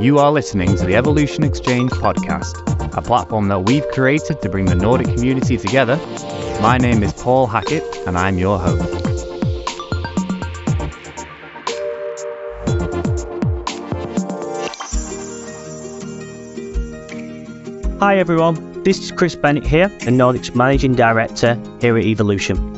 You are listening to the Evolution Exchange podcast, a platform that we've created to bring the Nordic community together. My name is Paul Hackett, and I'm your host. Hi everyone, this is Chris Bennett here, the Nordic's Managing Director here at Evolution.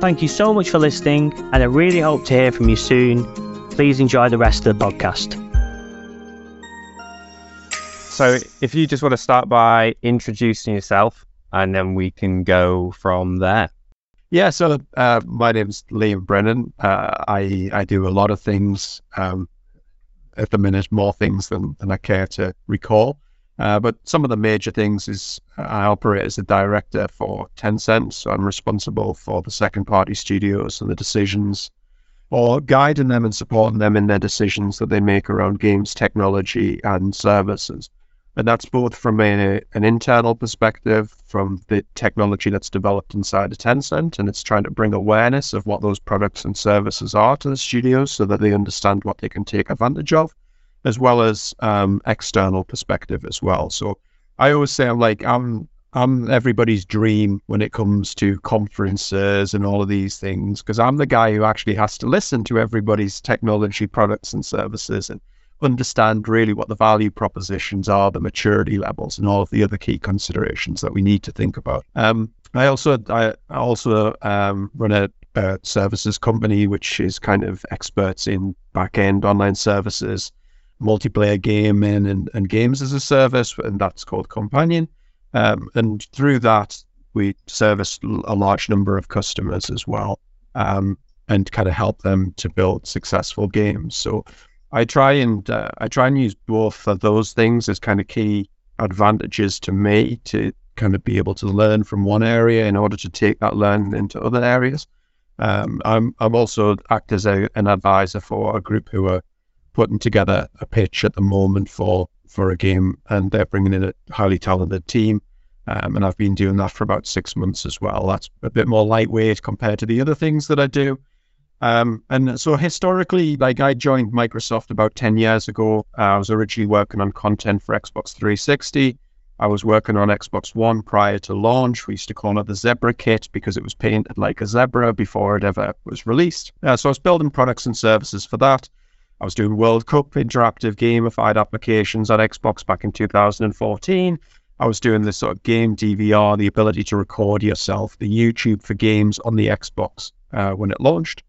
Thank you so much for listening, and I really hope to hear from you soon. Please enjoy the rest of the podcast. So, if you just want to start by introducing yourself, and then we can go from there. Yeah, so uh, my name's Liam Brennan. Uh, I I do a lot of things um, at the minute, more things than, than I care to recall. Uh, but some of the major things is I operate as a director for Tencent, so I'm responsible for the second party studios and the decisions, or guiding them and supporting them in their decisions that they make around games technology and services. And that's both from a, an internal perspective, from the technology that's developed inside of Tencent, and it's trying to bring awareness of what those products and services are to the studios so that they understand what they can take advantage of as well as um, external perspective as well. So I always say I'm like I'm I'm everybody's dream when it comes to conferences and all of these things because I'm the guy who actually has to listen to everybody's technology products and services and understand really what the value propositions are, the maturity levels, and all of the other key considerations that we need to think about. Um, I also I also um, run a, a services company which is kind of experts in back end online services multiplayer gaming and, and games as a service, and that's called Companion. Um, and through that, we service a large number of customers as well, um, and kind of help them to build successful games. So I try and uh, I try and use both of those things as kind of key advantages to me to kind of be able to learn from one area in order to take that learning into other areas. Um, I'm I'm also act as a, an advisor for a group who are putting together a pitch at the moment for for a game, and they're bringing in a highly talented team. Um, and I've been doing that for about six months as well. That's a bit more lightweight compared to the other things that I do. Um, and so historically, like I joined Microsoft about 10 years ago. Uh, I was originally working on content for Xbox 360. I was working on Xbox One prior to launch. We used to call it the Zebra Kit because it was painted like a zebra before it ever was released. Uh, so I was building products and services for that. I was doing World Cup interactive gamified applications on Xbox back in 2014. I was doing this sort of game DVR, the ability to record yourself, the YouTube for games on the Xbox uh, when it launched.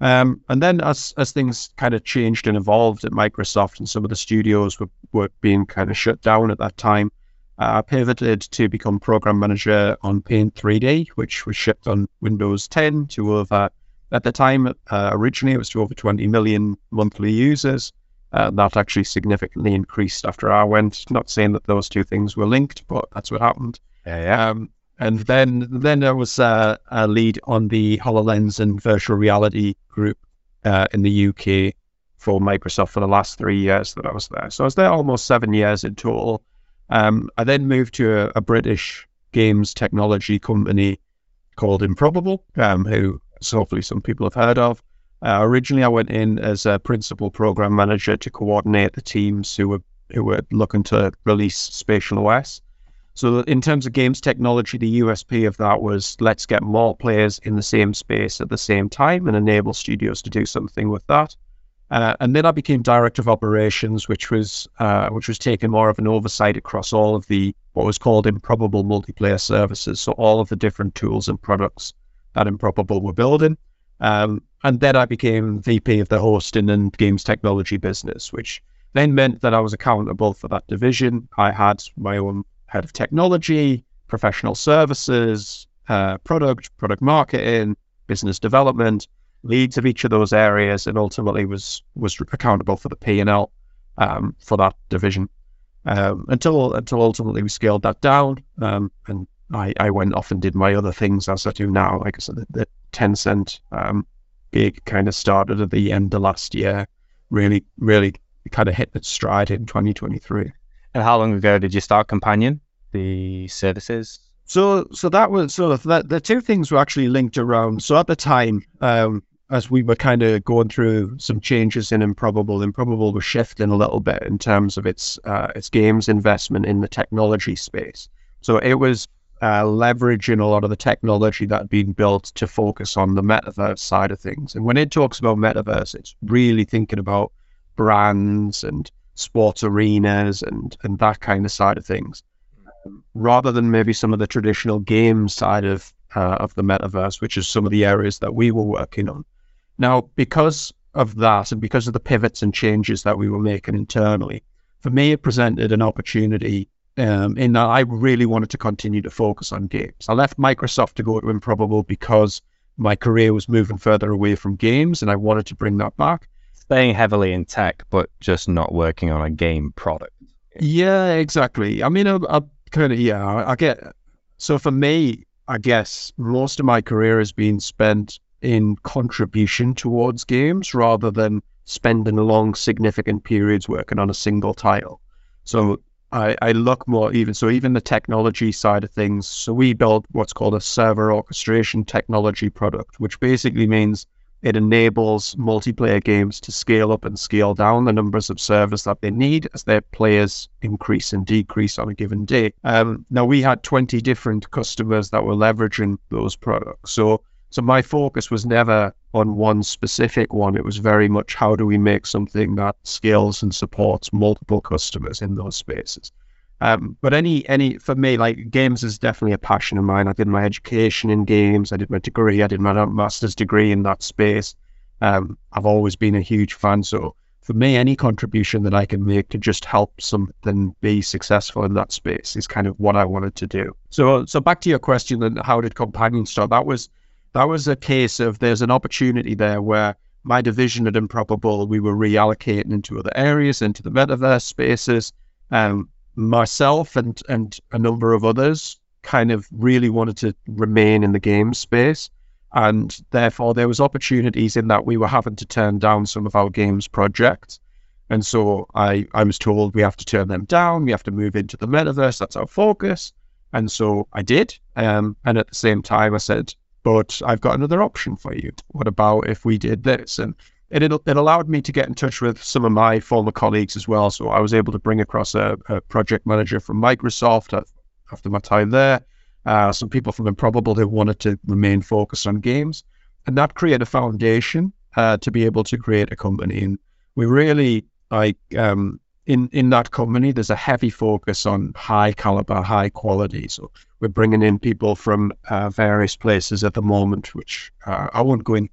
Um, and then as as things kind of changed and evolved at Microsoft and some of the studios were, were being kind of shut down at that time, uh, I pivoted to become program manager on Paint 3D, which was shipped on Windows 10 to over at the time, uh, originally, it was to over 20 million monthly users. Uh, that actually significantly increased after I went. Not saying that those two things were linked, but that's what happened. Yeah, yeah. Um, and then then I was uh, a lead on the HoloLens and virtual reality group uh, in the UK for Microsoft for the last three years that I was there. So I was there almost seven years in total. Um, I then moved to a, a, British games technology company called Improbable, um, who hopefully some people have heard of. Uh, originally, I went in as a principal program manager to coordinate the teams who were who were looking to release Spatial OS. So, in terms of games technology, the USP of that was let's get more players in the same space at the same time and enable studios to do something with that. Uh, and then I became director of operations, which was uh, which was taking more of an oversight across all of the what was called improbable multiplayer services. So all of the different tools and products that Improbable we were building. Um, and then I became VP of the hosting and games technology business, which then meant that I was accountable for that division. I had my own head of technology, professional services, uh, product, product marketing, business development, leads of each of those areas, and ultimately was was accountable for the P and L um, for that division um, until until ultimately we scaled that down, um, and I, I went off and did my other things as I do now. Like I said, the, the Tencent um, gig kind of started at the end of last year, really really kind of hit its stride in 2023. And how long ago did you start Companion, the services? So, so that was sort of the, the two things were actually linked around. So at the time, um, as we were kind of going through some changes in Improbable, Improbable was shifting a little bit in terms of its uh, its games investment in the technology space. So it was uh, leveraging a lot of the technology that had been built to focus on the metaverse side of things. And when it talks about metaverse, it's really thinking about brands and sports arenas and and that kind of side of things, um, rather than maybe some of the traditional game side of uh, of the metaverse, which is some of the areas that we were working on. Now, because of that, and because of the pivots and changes that we were making internally, for me, it presented an opportunity um, in that I really wanted to continue to focus on games. I left Microsoft to go to Improbable because my career was moving further away from games, and I wanted to bring that back staying heavily in tech, but just not working on a game product. Yeah, exactly. I mean, I, I kind of yeah, I, I get. So for me, I guess most of my career has been spent in contribution towards games rather than spending long, significant periods working on a single title. So I, I look more even so even the technology side of things. So we built what's called a server orchestration technology product, which basically means it enables multiplayer games to scale up and scale down the numbers of servers that they need as their players increase and decrease on a given day. Um, now, we had 20 different customers that were leveraging those products. So, so my focus was never on one specific one. It was very much how do we make something that scales and supports multiple customers in those spaces. Um, but any any for me, like games is definitely a passion of mine. I did my education in games. I did my degree. I did my master's degree in that space. Um, I've always been a huge fan. So for me, any contribution that I can make to just help something be successful in that space is kind of what I wanted to do. So so back to your question, then how did Companion start? That was that was a case of there's an opportunity there where my division at Improbable, we were reallocating into other areas, into the metaverse spaces. Um, myself and and a number of others kind of really wanted to remain in the game space. And therefore there was opportunities in that we were having to turn down some of our games projects. And so i i was told we have to turn them down we have to move into the metaverse that's our focus. And so i did um, and at the same time i said but i've got another option for you what about if we did this and it, it, it allowed me to get in touch with some of my former colleagues as well. So I was able to bring across a, a project manager from Microsoft after my time there, uh, some people from Improbable who wanted to remain focused on games, and that created a foundation uh, to be able to create a company. And we really like um, in in that company, there's a heavy focus on high caliber, high quality. So we're bringing in people from uh, various places at the moment, which uh, I won't go into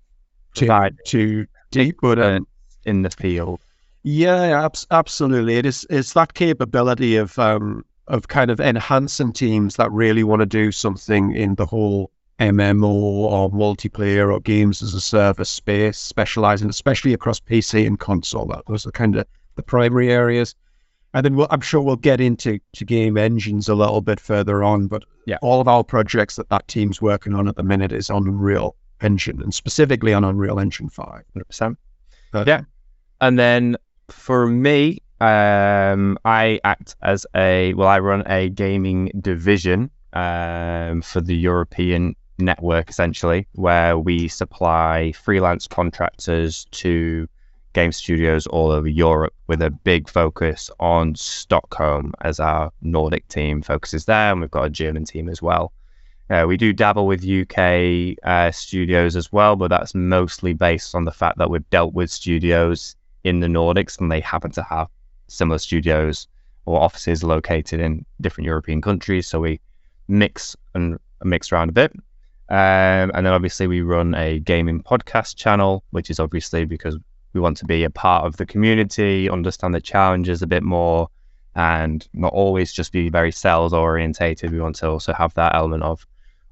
too deep, but um, in the field. Yeah, ab- absolutely. It is. It's that capability of um, of kind of enhancing teams that really want to do something in the whole MMO or multiplayer or games as a service space, specializing especially across PC and console. That was are kind of the primary areas. And then we'll, I'm sure we'll get into to game engines a little bit further on. But yeah, all of our projects that that team's working on at the minute is on Unreal Engine and specifically on Unreal Engine 5. 100%. yeah. And then for me, um, I act as a, well, I run a gaming division um, for the European network, essentially, where we supply freelance contractors to game studios all over Europe with a big focus on Stockholm as our Nordic team focuses there. And we've got a German team as well. Uh, we do dabble with UK uh, studios as well, but that's mostly based on the fact that we've dealt with studios in the Nordics and they happen to have similar studios or offices located in different European countries. So we mix and mix around a bit. Um, and then obviously we run a gaming podcast channel, which is obviously because we want to be a part of the community, understand the challenges a bit more, and not always just be very sales orientated. We want to also have that element of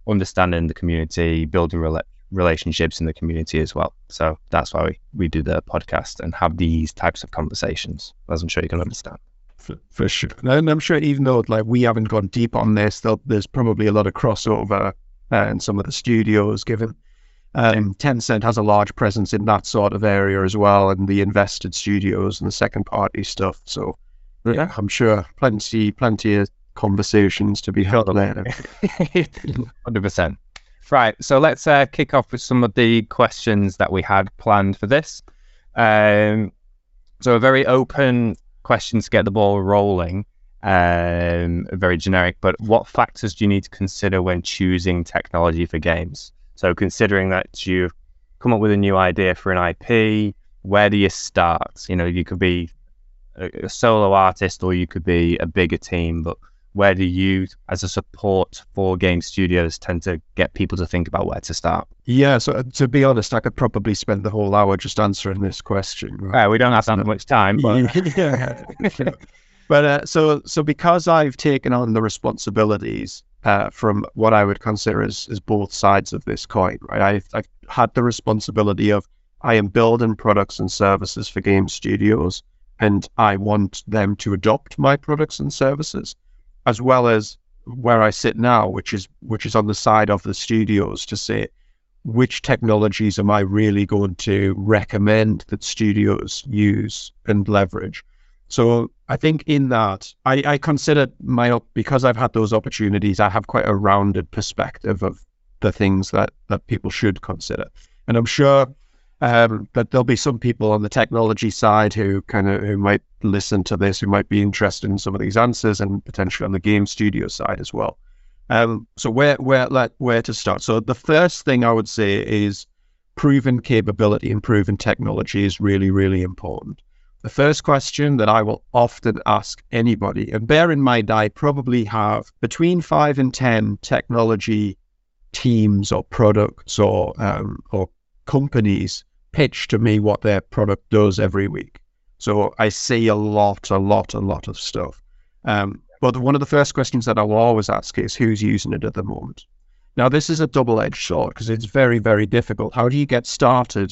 understanding the community, building relationships in the community as well. So that's why we, we do the podcast and have these types of conversations, as I'm sure you can understand. For, for sure. And I'm sure even though like we haven't gone deep on this, there's probably a lot of crossover uh, in some of the studios given um, Tencent has a large presence in that sort of area as well, and the invested studios and the second party stuff. So, yeah, I'm sure plenty, plenty of conversations to be held later. Hundred percent. Right. So let's uh, kick off with some of the questions that we had planned for this. Um, so a very open question to get the ball rolling. Um, very generic, but what factors do you need to consider when choosing technology for games? So considering that you've come up with a new idea for an IP, where do you start? You know, you could be a, a solo artist or you could be a bigger team, but where do you, as a support for game studios, tend to get people to think about where to start? Yeah, so uh, to be honest, I could probably spend the whole hour just answering this question. Right? Uh, we don't have that much time, but yeah. but uh, so so because I've taken on the responsibilities uh, from what I would consider as, as both sides of this coin, right? I've, I've had the responsibility of I am building products and services for game studios, and I want them to adopt my products and services, as well as where I sit now, which is which is on the side of the studios to say which technologies am I really going to recommend that studios use and leverage. So I think in that, I, I consider my because I've had those opportunities, I have quite a rounded perspective of the things that that people should consider, and I'm sure um, that there'll be some people on the technology side who kind of who might listen to this, who might be interested in some of these answers, and potentially on the game studio side as well. Um, so where where like where to start? So the first thing I would say is proven capability and proven technology is really really important. The first question that I will often ask anybody, and bear in mind, I probably have between five and 10 technology teams or products or, um, or companies pitch to me what their product does every week. So I see a lot, a lot, a lot of stuff. Um, but one of the first questions that I will always ask is who's using it at the moment? Now, this is a double edged sword because it's very, very difficult. How do you get started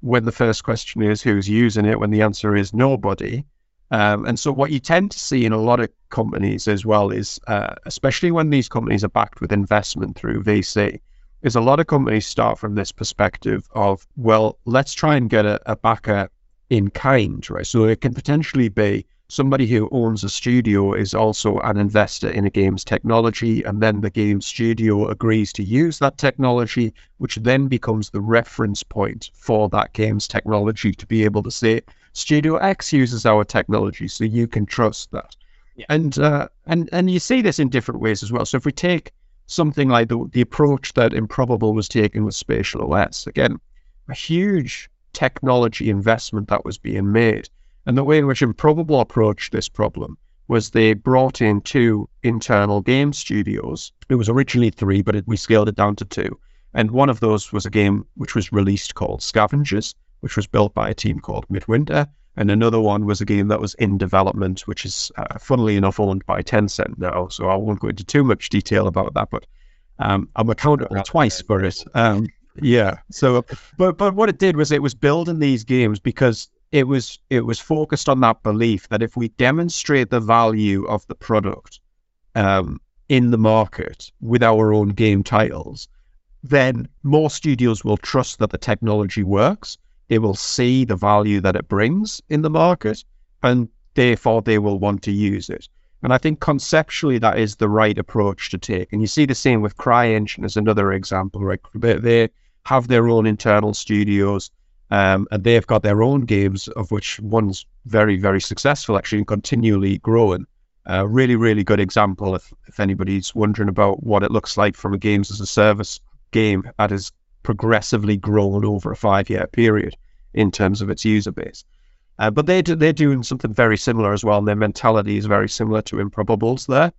when the first question is who's using it, when the answer is nobody. Um, and so, what you tend to see in a lot of companies as well is, uh, especially when these companies are backed with investment through VC, is a lot of companies start from this perspective of, well, let's try and get a, a backer in kind, right? So it can potentially be somebody who owns a studio is also an investor in a game's technology, and then the game studio agrees to use that technology, which then becomes the reference point for that game's technology to be able to say, Studio X uses our technology, so you can trust that. Yeah. And uh, and and you see this in different ways as well. So if we take something like the, the approach that Improbable was taking with Spatial OS, again, a huge technology investment that was being made and the way in which Improbable approached this problem was they brought in two internal game studios. It was originally three, but it, we scaled it down to two. And one of those was a game which was released called Scavengers, which was built by a team called Midwinter. And another one was a game that was in development, which is, uh, funnily enough, owned by Tencent now. So I won't go into too much detail about that, but um, I'm accountable twice for it. Um, yeah. So, but but what it did was it was building these games because it was it was focused on that belief that if we demonstrate the value of the product um, in the market with our own game titles, then more studios will trust that the technology works. They will see the value that it brings in the market, and therefore they will want to use it. And I think conceptually that is the right approach to take. And you see the same with CryEngine as another example, right? They, they have their own internal studios um, and they've got their own games, of which one's very, very successful, actually, and continually growing. A uh, really, really good example if, if anybody's wondering about what it looks like from a games as a service game that has progressively grown over a five year period in terms of its user base. Uh, but they do, they're doing something very similar as well, and their mentality is very similar to Improbables there.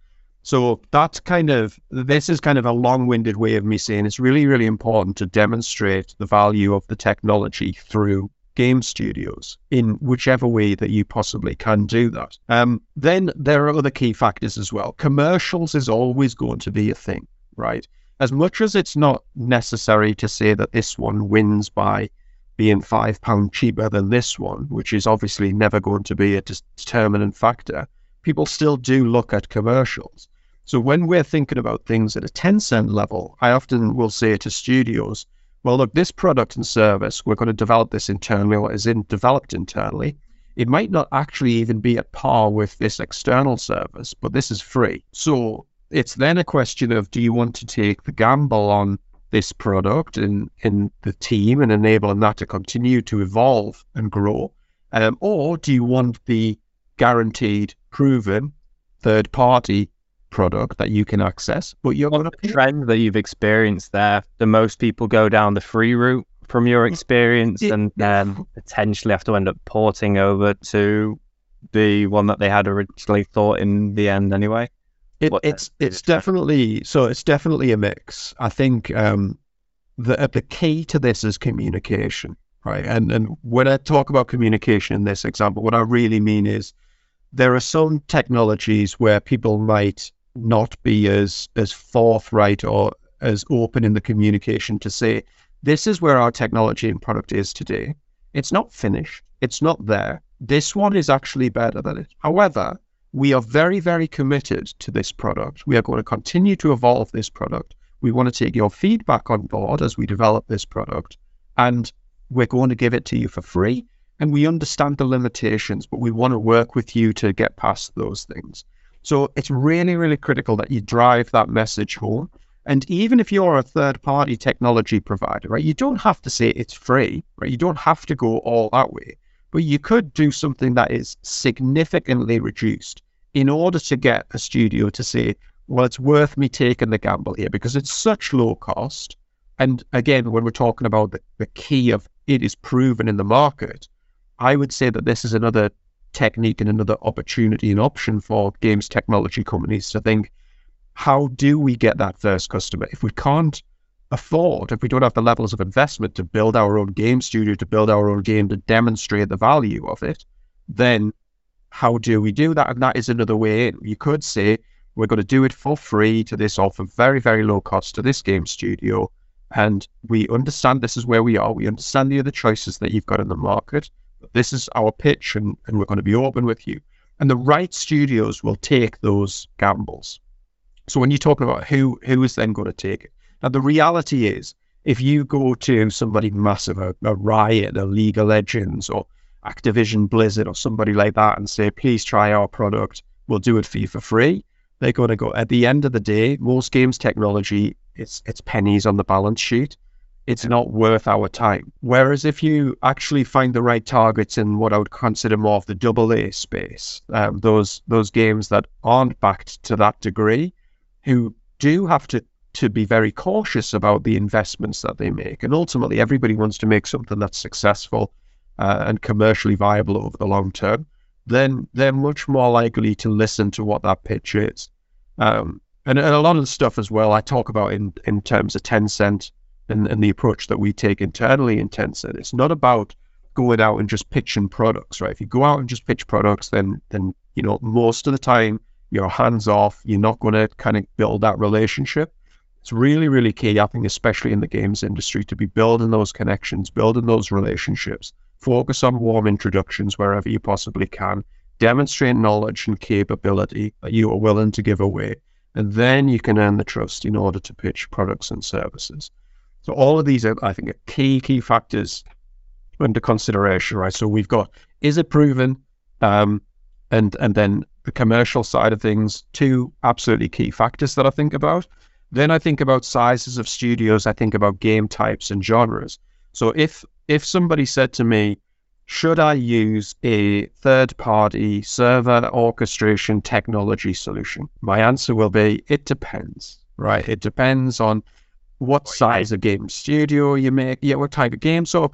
So that's kind of this is kind of a long-winded way of me saying it's really, really important to demonstrate the value of the technology through game studios in whichever way that you possibly can do that. Um, then there are other key factors as well. Commercials is always going to be a thing, right? as much as it's not necessary to say that this one wins by being five pound cheaper than this one, which is obviously never going to be a determinant factor, people still do look at commercials. So when we're thinking about things at a Tencent level, I often will say to studios, well, look, this product and service, we're going to develop this internally or is in developed internally. It might not actually even be at par with this external service, but this is free. So it's then a question of do you want to take the gamble on this product and in the team and enabling that to continue to evolve and grow? Um, or do you want the guaranteed, proven third party product that you can access, but you're going to trend that you've experienced there. The most people go down the free route from your experience, it, and then potentially have to end up porting over to the one that they had originally thought in the end, anyway. It, it's it's definitely so. It's definitely a mix. I think um, the the key to this is communication, right? And and when I talk about communication in this example, what I really mean is there are some technologies where people might not be as as forthright or as open in the communication to say this is where our technology and product is today. It's not finished. It's not there. This one is actually better than it. However, we are very, very committed to this product. We are going to continue to evolve this product. We want to take your feedback on board as we develop this product, and we're going to give it to you for free. And we understand the limitations, but we want to work with you to get past those things. So it's really, really critical that you drive that message home. And even if you're a third party technology provider, right, you don't have to say it's free, right? You don't have to go all that way, but you could do something that is significantly reduced in order to get a studio to say, well, it's worth me taking the gamble here because it's such low cost. And again, when we're talking about the, the key of it is proven in the market, I would say that this is another technique and another opportunity and option for games technology companies to think, how do we get that first customer? If we can't afford, if we don't have the levels of investment to build our own game studio, to build our own game, to demonstrate the value of it, then how do we do that? And that is another way in. You could say, we're going to do it for free to this or for very, very low cost to this game studio. And we understand this is where we are. We understand the other choices that you've got in the market. This is our pitch, and, and we're going to be open with you. And the right studios will take those gambles. So when you're talking about who who is then going to take it, now the reality is, if you go to somebody massive, a, a Riot, a League of Legends, or Activision Blizzard, or somebody like that, and say, please try our product, we'll do it for you for free. They're going to go. At the end of the day, most games technology, it's it's pennies on the balance sheet it's not worth our time. Whereas if you actually find the right targets in what I would consider more of the double A space, um, those those games that aren't backed to that degree, who do have to to be very cautious about the investments that they make, and ultimately everybody wants to make something that's successful uh, and commercially viable over the long term, then they're much more likely to listen to what that pitch is. Um, and, and a lot of the stuff as well I talk about in in terms of Tencent and, and the approach that we take internally in Tencent. It's not about going out and just pitching products, right? If you go out and just pitch products, then then you know most of the time you're hands off. You're not going to kind of build that relationship. It's really really key, I think, especially in the games industry, to be building those connections, building those relationships. Focus on warm introductions wherever you possibly can. Demonstrate knowledge and capability that you are willing to give away, and then you can earn the trust in order to pitch products and services. So all of these are, I think, are key key factors under consideration, right? So we've got is it proven, um, and and then the commercial side of things, two absolutely key factors that I think about. Then I think about sizes of studios. I think about game types and genres. So if if somebody said to me, should I use a third party server orchestration technology solution? My answer will be it depends, right? It depends on what size of game studio you make, yeah, what type of game. So,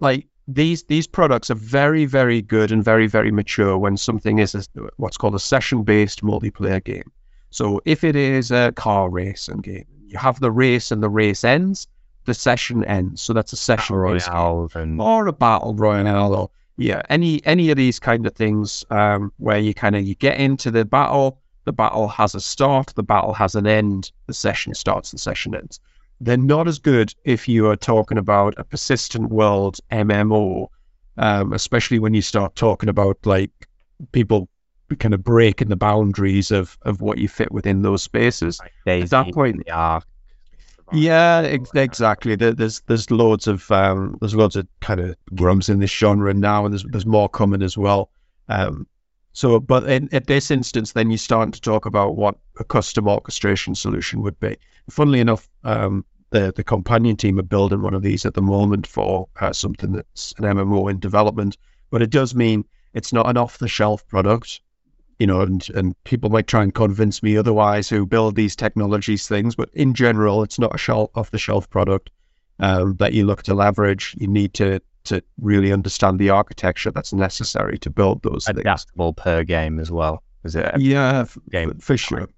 like these these products are very very good and very very mature when something is a, what's called a session based multiplayer game. So if it is a car racing game, you have the race and the race ends, the session ends. So that's a session royale and... or a battle royale or yeah, any any of these kind of things um, where you kind of you get into the battle the battle has a start, the battle has an end, the session starts, the session ends. They're not as good if you are talking about a persistent world MMO, um, especially when you start talking about like people kind of breaking the boundaries of, of what you fit within those spaces. Like At that point, the arc. yeah, ex- exactly. There's there's loads of um, there's loads of kind of grums in this genre now, and there's there's more coming as well. Um, so, but in, at this instance, then you start to talk about what a custom orchestration solution would be. Funnily enough, um, the the companion team are building one of these at the moment for uh, something that's an MMO in development, but it does mean it's not an off the shelf product you know, and, and people might try and convince me otherwise who build these technologies things, but in general, it's not a shelf off the shelf product um, that you look to leverage. You need to to really understand the architecture that's necessary to build those things. Adaptable per game as well. Is it? Yeah, game for sure.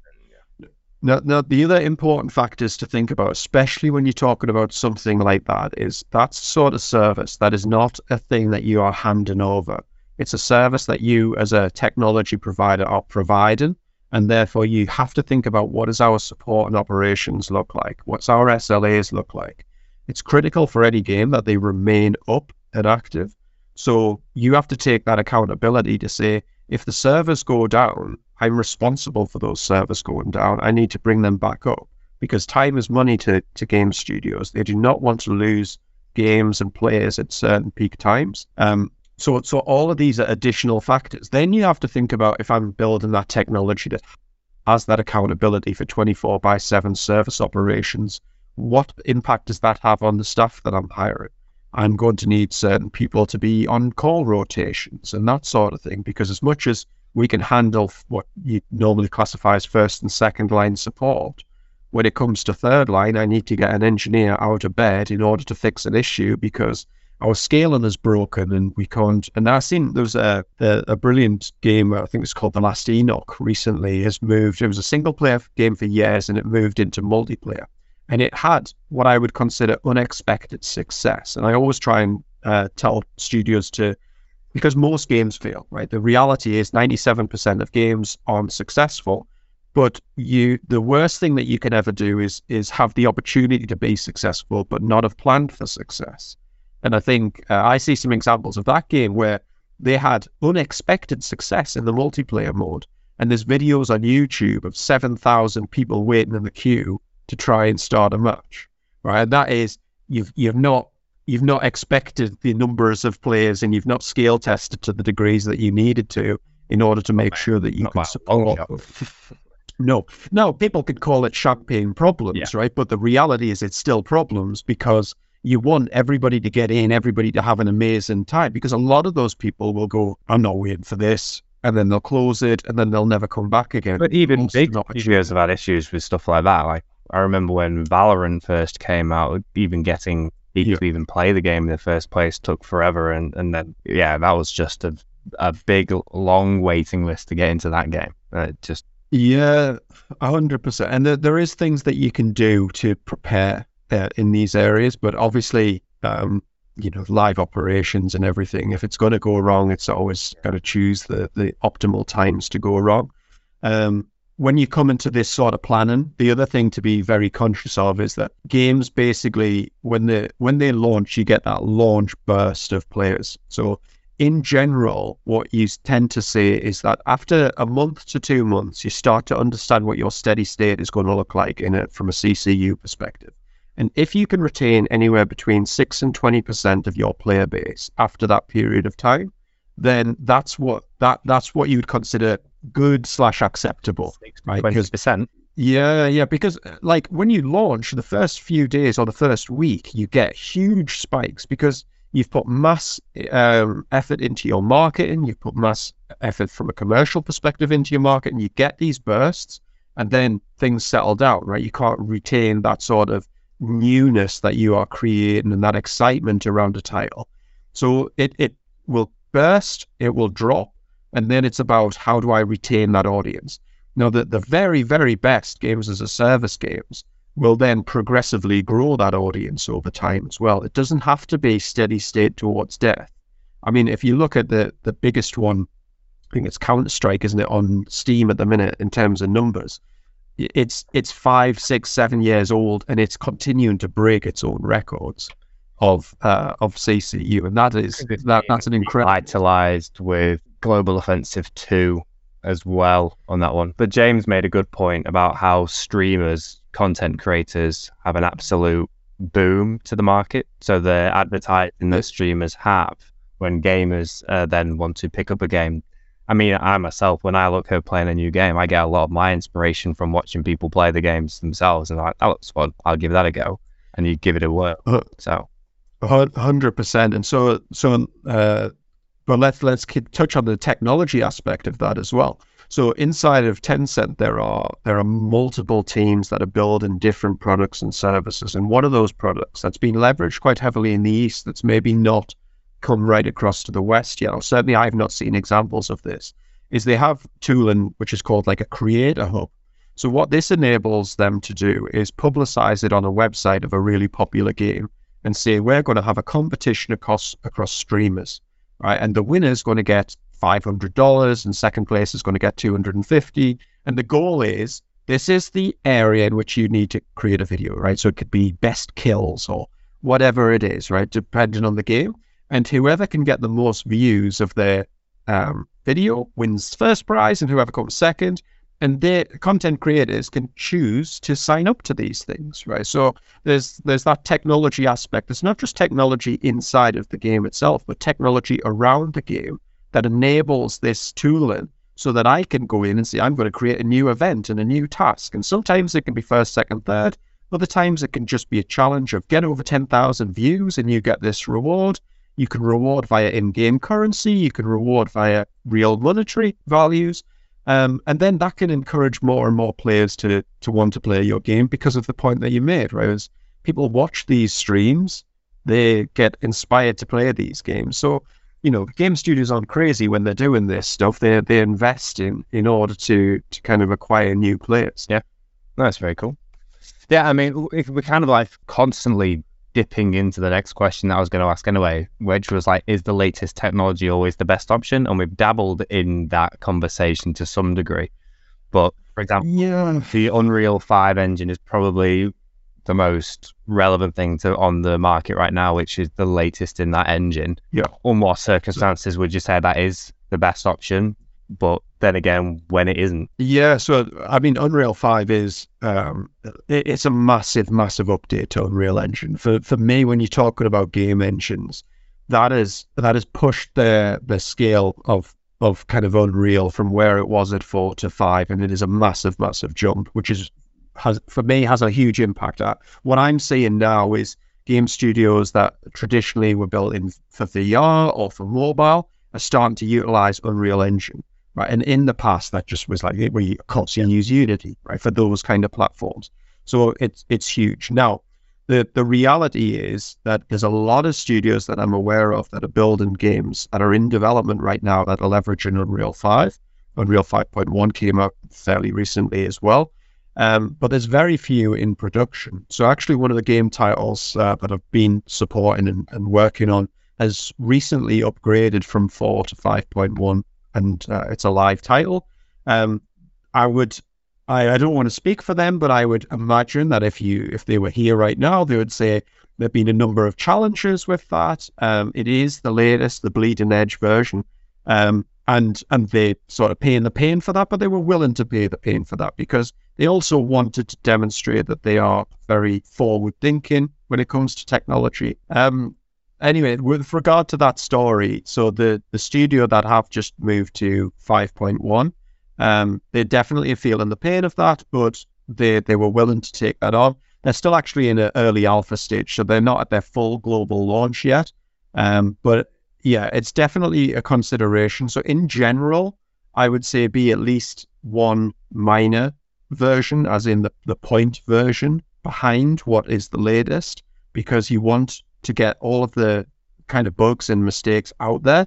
Now, now, the other important factors to think about, especially when you're talking about something like that, is that sort of service that is not a thing that you are handing over. It's a service that you, as a technology provider, are providing, and therefore you have to think about what does our support and operations look like? What's our SLAs look like? It's critical for any game that they remain up active. So you have to take that accountability to say, if the servers go down, I'm responsible for those servers going down. I need to bring them back up because time is money to, to game studios. They do not want to lose games and players at certain peak times. Um, so, so all of these are additional factors. Then you have to think about if I'm building that technology that has that accountability for 24 by 7 service operations, what impact does that have on the staff that I'm hiring? I'm going to need certain people to be on call rotations and that sort of thing, because as much as we can handle what you normally classify as first and second line support, when it comes to third line, I need to get an engineer out of bed in order to fix an issue because our scaling is broken and we can't. And I've seen there was a, a, a brilliant game, I think it's called The Last Epoch, recently has moved. It was a single player game for years and it moved into multiplayer. And it had what I would consider unexpected success. And I always try and uh, tell studios to, because most games fail, right? The reality is 97% of games aren't successful. But you, the worst thing that you can ever do is is have the opportunity to be successful, but not have planned for success. And I think uh, I see some examples of that game where they had unexpected success in the multiplayer mode. And there's videos on YouTube of 7,000 people waiting in the queue to try and start a match, right? And that is, you've, you've not, you've not expected the numbers of players and you've not scale tested to the degrees that you needed to in order to make sure that you Not that support. No, no, people could call it champagne problems, Yeah. right? But the reality is it's still problems because you want everybody to get in, everybody to have an amazing time because a lot of those people will go, I'm not waiting for this. And then they'll close it and then they'll never come back again. But even Most big studios have had issues with stuff like that. Like I remember when Valorant first came out, even getting people Yeah. to even play the game in the first place took forever, and and then yeah, that was just a a big long waiting list to get into that game. Uh, just Yeah, a hundred percent. And there, there is things that you can do to prepare uh, in these areas, but obviously, um, you know, live operations and everything. If it's going to go wrong, it's always got to choose the the optimal times to go wrong. Um, when you come into this sort of planning, the other thing to be very conscious of is that games basically, when they when they launch, you get that launch burst of players. So in general, what you tend to see is that after a month to two months, you start to understand what your steady state is going to look like in it from a CCU perspective. And if you can retain anywhere between six and twenty percent of your player base after that period of time, then that's what that that's what you would consider good slash acceptable, right? twenty percent. yeah, yeah, because uh, like when you launch the first few days or the first week, you get huge spikes because you've put mass um, effort into your marketing, you've put mass effort from a commercial perspective into your market, and you get these bursts, and then things settle down, right? You can't retain that sort of newness that you are creating and that excitement around a title. So it, it will burst, it will drop, and then it's about how do I retain that audience. Now, the, the very, very best games as a service games will then progressively grow that audience over time as well. It doesn't have to be steady state towards death. I mean, if you look at the, the biggest one I think it's Counter Strike, isn't it, on Steam at the minute in terms of numbers. It's it's five, six, seven years old, and it's continuing to break its own records of uh, of CCU, and that is that that's an incredible vitalized with Global Offensive Two as well on that one. But James made a good point about how streamers, content creators, have an absolute boom to the market. So the advertising that streamers have when gamers uh, then want to pick up a game. I mean, I myself, when I look at playing a new game, I get a lot of my inspiration from watching people play the games themselves, and like, that looks fun. I'll give that a go, and you give it a whirl. Uh, so, hundred percent. And so, so, uh, but let's let's touch on the technology aspect of that as well. So inside of Tencent, there are there are multiple teams that are building different products and services. And one of those products that's been leveraged quite heavily in the East, that's maybe not come right across to the West yet, or certainly I've not seen examples of this, is they have tooling which is called like a creator hub. So what this enables them to do is publicize it on a website of a really popular game and say we're going to have a competition across across streamers, right? And the winner is going to get $500 and second place is going to get 250 and the goal is this is the area in which you need to create a video right? So it could be best kills or whatever it is right? Depending on the game. And whoever can get the most views of their um, video wins first prize and whoever comes second and their content creators can choose to sign up to these things right so there's there's that technology aspect it's not just technology inside of the game itself but technology around the game that enables this tooling so that I can go in and say, I'm going to create a new event and a new task. And sometimes it can be first, second, third. Other times it can just be a challenge of get over 10,000 views and you get this reward. You can reward via in game currency, you can reward via real monetary values. Um, and then that can encourage more and more players to, to want to play your game because of the point that you made, right? As people watch these streams, they get inspired to play these games. So you know, game studios aren't crazy when they're doing this stuff. They they invest in in order to to kind of acquire new players. Yeah, that's very cool. Yeah, I mean, we're kind of like constantly dipping into the next question that I was going to ask anyway, which was like, is the latest technology always the best option? And we've dabbled in that conversation to some degree. But for example, yeah. the Unreal 5 engine is probably the most relevant thing to on the market right now, which is the latest in that engine. Yeah. On what circumstances would you say that is the best option? But then again, when it isn't. Yeah. So I mean, Unreal Five is um, it, it's a massive, massive update to Unreal Engine. For for me, when you're talking about game engines, that is that has pushed the the scale of of kind of Unreal from where it was at four to five, and it is a massive, massive jump, which is has for me has a huge impact. Uh, what I'm seeing now is game studios that traditionally were built in for VR or for mobile are starting to utilize Unreal Engine. Right. And in the past that just was like we constantly use Unity, right, for those kind of platforms. So it's it's huge. Now, the the reality is that there's a lot of studios that I'm aware of that are building games that are in development right now that are leveraging Unreal 5. Unreal 5.1 came out fairly recently as well. Um, but there's very few in production. So actually, one of the game titles uh, that I've been supporting and, and, working on has recently upgraded from four to five point one, and uh, it's a live title. Um, I would, I, I don't want to speak for them, but I would imagine that if you if they were here right now, they would say there've been a number of challenges with that. Um, it is the latest, the bleeding edge version. Um, and and they sort of paying the pain for that, but they were willing to pay the pain for that because they also wanted to demonstrate that they are very forward thinking when it comes to technology. Um, anyway, with regard to that story, so the the studio that have just moved to 5.1, um, they're definitely feeling the pain of that, but they they were willing to take that on. They're still actually in an early alpha stage, so they're not at their full global launch yet. Um, but yeah, it's definitely a consideration. So in general, I would say be at least one minor version, as in the, the point version behind what is the latest, because you want to get all of the kind of bugs and mistakes out there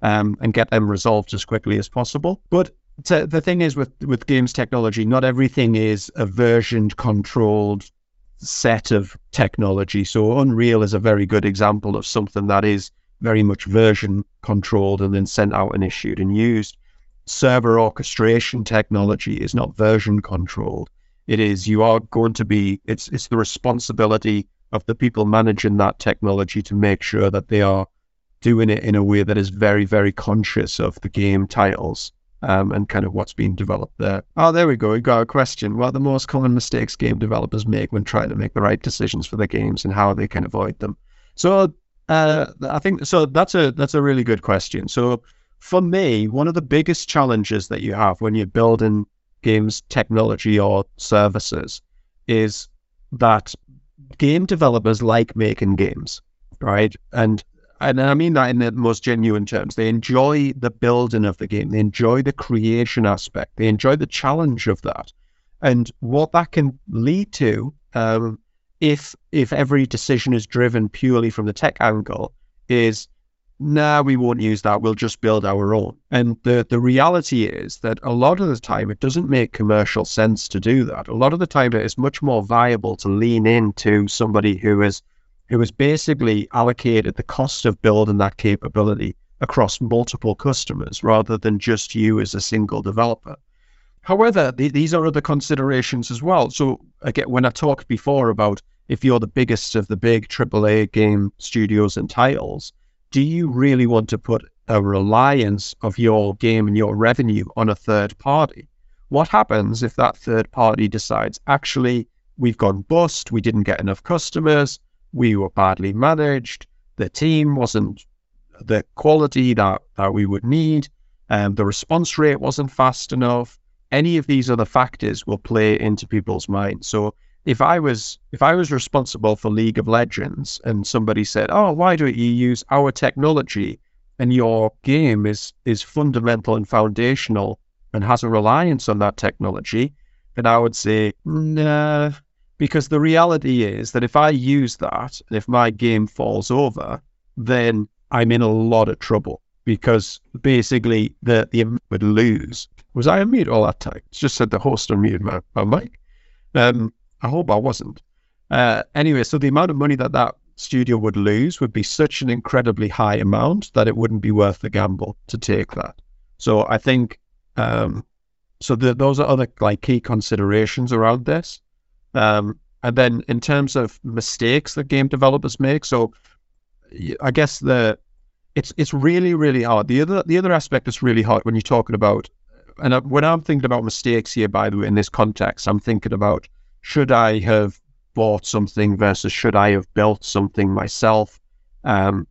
um, and get them resolved as quickly as possible. But to, the thing is with, with games technology, not everything is a version controlled set of technology. So Unreal is a very good example of something that is very much version controlled and then sent out and issued and used. server orchestration technology is not version controlled. It is you are going to be it's it's the responsibility of the people managing that technology to make sure that they are doing it in a way that is very, very conscious of the game titles um, and kind of what's being developed there. Oh, there we go. We got a question. What are the most common mistakes game developers make when trying to make the right decisions for their games and how they can avoid them? So uh, I think so. That's a that's a really good question. So for me, one of the biggest challenges that you have when you're building games technology or services is that game developers like making games, right? And and I mean that in the most genuine terms. They enjoy the building of the game. They enjoy the creation aspect. They enjoy the challenge of that. And what that can lead to, um, if if every decision is driven purely from the tech angle, is nah, we won't use that. We'll just build our own. And the the reality is that a lot of the time it doesn't make commercial sense to do that. A lot of the time it is much more viable to lean into somebody who is who has basically allocated the cost of building that capability across multiple customers rather than just you as a single developer. However, th- these are other considerations as well. So, again, when I talked before about if you're the biggest of the big AAA game studios and titles, do you really want to put a reliance of your game and your revenue on a third party? What happens if that third party decides, actually, we've gone bust, we didn't get enough customers, we were badly managed. The team wasn't the quality that, that we would need. Um, the response rate wasn't fast enough. Any of these other factors will play into people's minds. So if I was if I was responsible for League of Legends and somebody said, "Oh, why don't you use our technology?" and your game is is fundamental and foundational and has a reliance on that technology, then I would say, "Nah, because the reality is that if I use that and if my game falls over, then I'm in a lot of trouble because basically the the would lose. Was I on mute all that time? It's just said the host unmuted my, my mic. Um, I hope I wasn't. Uh, anyway, so the amount of money that that studio would lose would be such an incredibly high amount that it wouldn't be worth the gamble to take that. So I think um, so. The, those are other like key considerations around this. Um, and then in terms of mistakes that game developers make, so I guess the it's it's really really hard. The other the other aspect that's really hard when you're talking about, and when I'm thinking about mistakes here, by the way, in this context, I'm thinking about should I have bought something versus should I have built something myself, um,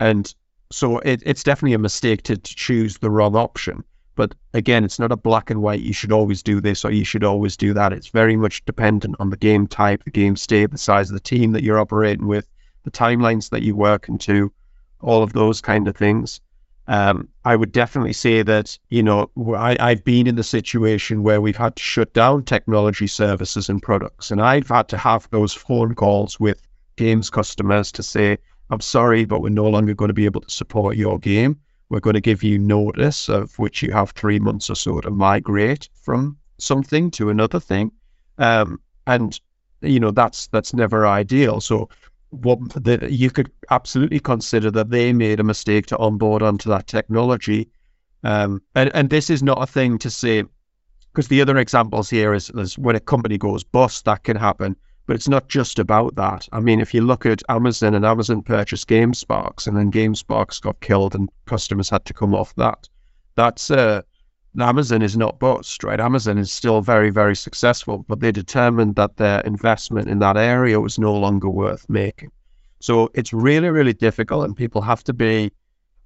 and so it, it's definitely a mistake to, to choose the wrong option. But again, it's not a black and white, you should always do this or you should always do that. It's very much dependent on the game type, the game state, the size of the team that you're operating with, the timelines that you work into, all of those kind of things. Um, I would definitely say that, you know, I, I've been in the situation where we've had to shut down technology services and products, and I've had to have those phone calls with games customers to say, I'm sorry, but we're no longer going to be able to support your game we're going to give you notice of which you have three months or so to migrate from something to another thing. Um, and you know that's that's never ideal. So what the, you could absolutely consider that they made a mistake to onboard onto that technology. Um, and, and this is not a thing to say because the other examples here is, is when a company goes bust, that can happen. But it's not just about that. I mean, if you look at Amazon and Amazon purchased GameSparks and then GameSparks got killed and customers had to come off that, that's uh, Amazon is not bust, right? Amazon is still very, very successful, but they determined that their investment in that area was no longer worth making. So it's really, really difficult, and people have to be,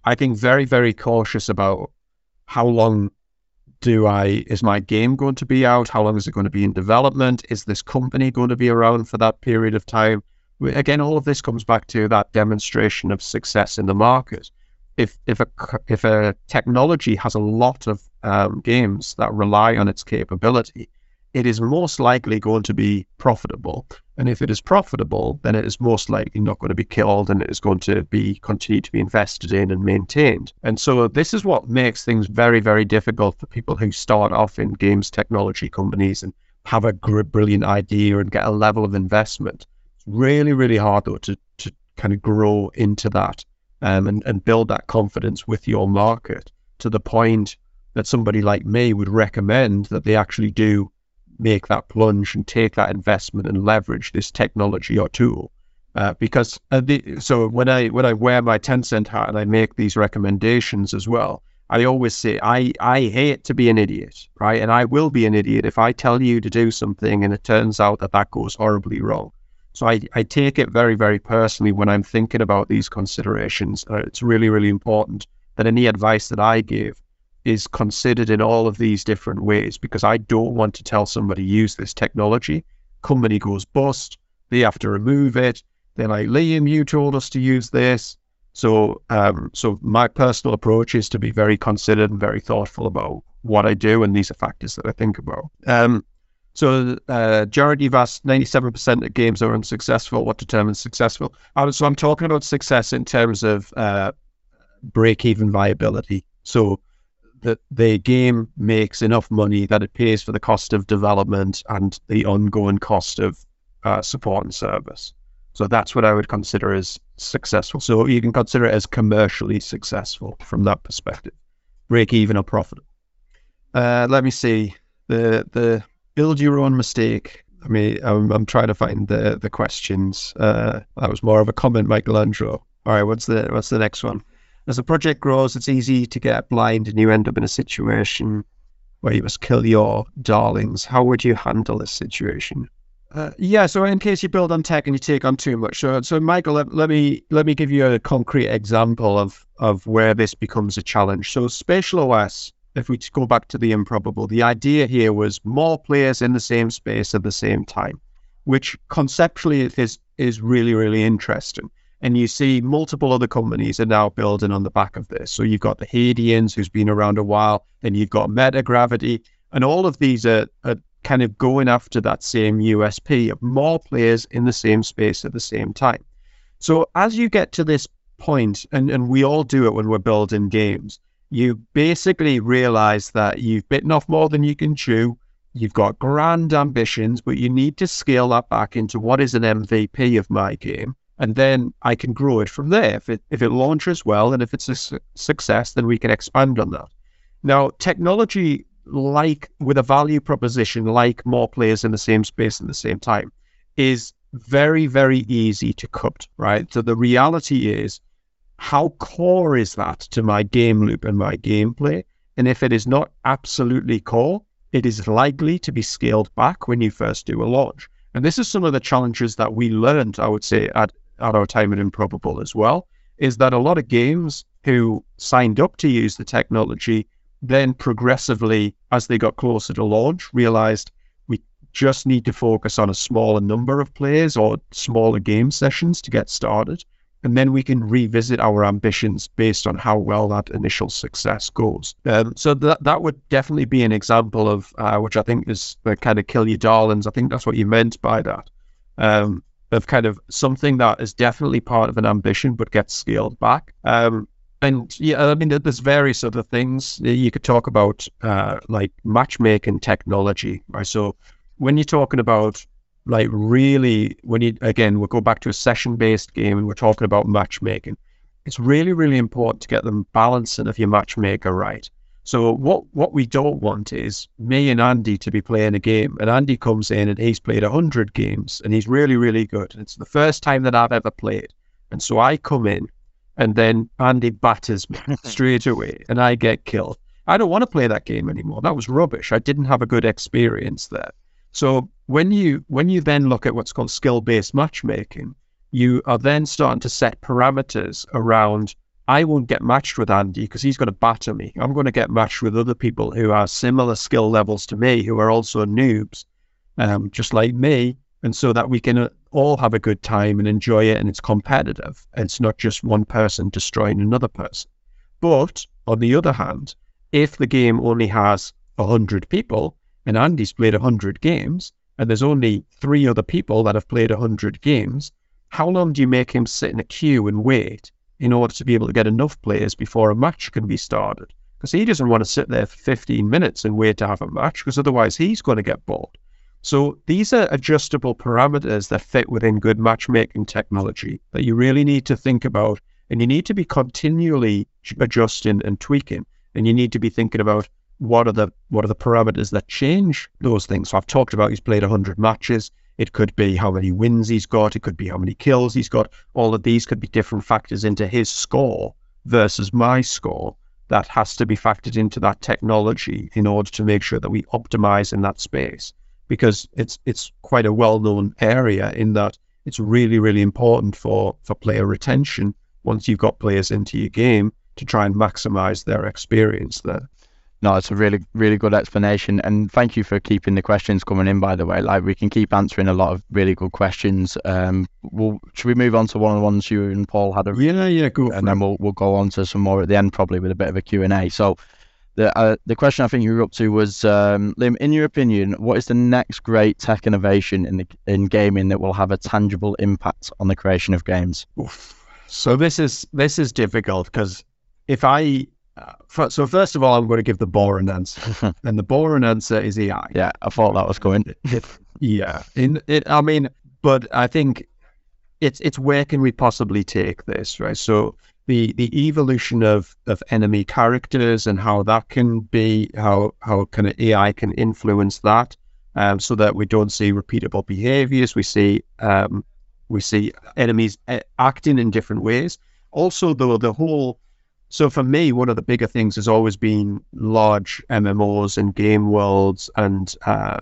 I think, very, very cautious about how long do I is my game going to be out? How long is it going to be in development? Is this company going to be around for that period of time? Again, all of this comes back to that demonstration of success in the market. If if a if a technology has a lot of um, games that rely on its capability, it is most likely going to be profitable. And if it is profitable, then it is most likely not going to be killed and it is going to be continued to be invested in and maintained. And so this is what makes things very, very difficult for people who start off in games technology companies and have a brilliant idea and get a level of investment. It's really, really hard though to, to kind of grow into that um, and, and build that confidence with your market to the point that somebody like me would recommend that they actually do make that plunge and take that investment and leverage this technology or tool. Uh, because uh, the, so when I when I wear my Tencent hat and I make these recommendations as well, I always say I I hate to be an idiot, right? And I will be an idiot if I tell you to do something and it turns out that that goes horribly wrong. So I, I take it very very personally when I'm thinking about these considerations. Uh, it's really really important that any advice that I give is considered in all of these different ways because I don't want to tell somebody use this technology. Company goes bust, they have to remove it. They're like, Liam, you told us to use this. So, um, so my personal approach is to be very considered and very thoughtful about what I do, and these are factors that I think about. Um, so, uh, Jared, you've asked 97% of games are unsuccessful. What determines successful? Uh, so, I'm talking about success in terms of uh, break-even viability. So, that the game makes enough money that it pays for the cost of development and the ongoing cost of uh, support and service. So that's what I would consider as successful. So you can consider it as commercially successful from that perspective, break even or profitable. Uh, let me see the the build your own mistake. I mean, I'm, I'm trying to find the the questions. Uh, that was more of a comment, Michelangelo. All right, what's the what's the next one? As the project grows, it's easy to get blind and you end up in a situation where you must kill your darlings. How would you handle this situation? Uh, yeah, so in case you build on tech and you take on too much, so so Michael, let, let me let me give you a concrete example of of where this becomes a challenge. So Spatial OS, if we go back to the improbable, the idea here was more players in the same space at the same time, which conceptually is is really really interesting. And you see multiple other companies are now building on the back of this. So you've got the Hadeans, who's been around a while, then you've got Metagravity, and all of these are, are kind of going after that same USP of more players in the same space at the same time. So as you get to this point, and, and we all do it when we're building games, you basically realize that you've bitten off more than you can chew. You've got grand ambitions, but you need to scale that back into what is an MVP of my game and then I can grow it from there. If it if it launches well and if it's a su- success, then we can expand on that. Now, technology, like with a value proposition, like more players in the same space at the same time, is very very easy to cut. Right. So the reality is, how core is that to my game loop and my gameplay? And if it is not absolutely core, it is likely to be scaled back when you first do a launch. And this is some of the challenges that we learned, I would say, at at our time at Improbable as well, is that a lot of games who signed up to use the technology then progressively, as they got closer to launch, realized we just need to focus on a smaller number of players or smaller game sessions to get started. And then we can revisit our ambitions based on how well that initial success goes. Um, so that that would definitely be an example of uh, which I think is the kind of kill your darlings. I think that's what you meant by that. Um, of kind of something that is definitely part of an ambition but gets scaled back. Um, and yeah, I mean, there's various other things you could talk about, uh, like matchmaking technology. Right? So when you're talking about like really, when you again, we'll go back to a session-based game, and we're talking about matchmaking. It's really, really important to get the balancing of your matchmaker right. So what what we don't want is me and Andy to be playing a game, and Andy comes in and he's played hundred games and he's really really good. And it's the first time that I've ever played, and so I come in, and then Andy batters me straight away, and I get killed. I don't want to play that game anymore. That was rubbish. I didn't have a good experience there. So when you when you then look at what's called skill based matchmaking, you are then starting to set parameters around I won't get matched with Andy because he's going to batter me. I'm going to get matched with other people who are similar skill levels to me, who are also noobs, um, just like me. And so that we can uh, all have a good time and enjoy it and it's competitive. It's not just one person destroying another person. But on the other hand, if the game only has 100 people and Andy's played 100 games and there's only three other people that have played 100 games, how long do you make him sit in a queue and wait in order to be able to get enough players before a match can be started. Because he doesn't want to sit there for 15 minutes and wait to have a match, because otherwise he's going to get bored. So these are adjustable parameters that fit within good matchmaking technology that you really need to think about, and you need to be continually adjusting and tweaking. And you need to be thinking about what are the what are the parameters that change those things? So I've talked about he's played 100 matches. It could be how many wins he's got. It could be how many kills he's got. All of these could be different factors into his score versus my score. That has to be factored into that technology in order to make sure that we optimize in that space because it's it's quite a well-known area in that it's really really important for for player retention once you've got players into your game to try and maximize their experience there. No, it's a really, really good explanation. And thank you for keeping the questions coming in, by the way. Like, we can keep answering a lot of really good questions. Um, we'll, should we move on to one of the ones you and Paul had? A, yeah, yeah, go. And then we'll, we'll go on to some more at the end, probably with a bit of a Q&A. So, the, uh, the question I think you were up to was, um, Liam, in your opinion, what is the next great tech innovation in the, in gaming that will have a tangible impact on the creation of games? Oof. So this is this is difficult because if I uh, so first of all, I'm going to give the boring answer, and the boring answer is AI. Yeah, I thought that was going. yeah, in it, I mean, but I think it's it's where can we possibly take this, right? So the the evolution of of enemy characters and how that can be how how kind of AI can influence that, um, so that we don't see repeatable behaviors. We see um, we see enemies uh, acting in different ways. Also, though, the whole so for me, one of the bigger things has always been large MMOs and game worlds and uh,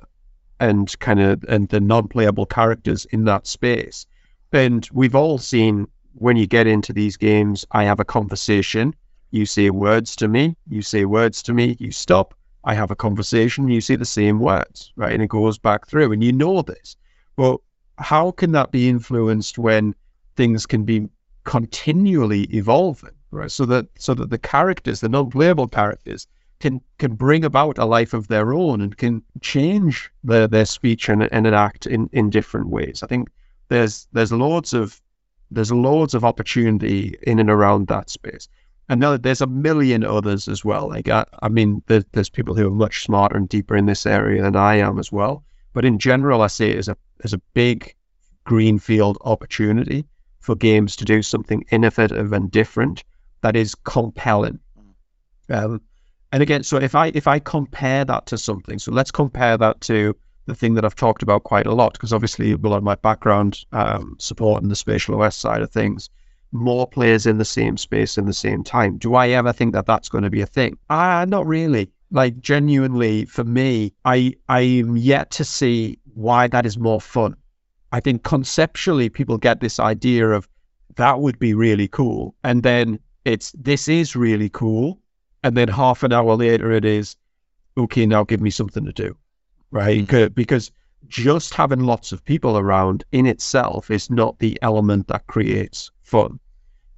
and kind of and the non-playable characters in that space. And we've all seen when you get into these games, I have a conversation. You say words to me. You say words to me. You stop. I have a conversation. You say the same words, right? And it goes back through, and you know this. But how can that be influenced when things can be continually evolving? Right? So that so that the characters, the non-playable characters, can can bring about a life of their own and can change their their speech and, and act in in different ways. I think there's there's loads of there's loads of opportunity in and around that space. And now there's a million others as well. Like I, I mean, there's, there's people who are much smarter and deeper in this area than I am as well. But in general, I see it as a as a big greenfield opportunity for games to do something innovative and different that is compelling. Um, and again, so if I if I compare that to something, so let's compare that to the thing that I've talked about quite a lot, because obviously a lot of my background um, supporting the spatial OS side of things, more players in the same space in the same time. Do I ever think that that's going to be a thing? Ah, uh, not really. Like genuinely, for me, I I am yet to see why that is more fun. I think conceptually, people get this idea of that would be really cool, and then it's this is really cool, and then half an hour later it is okay. Now give me something to do, right? Mm. Because just having lots of people around in itself is not the element that creates fun.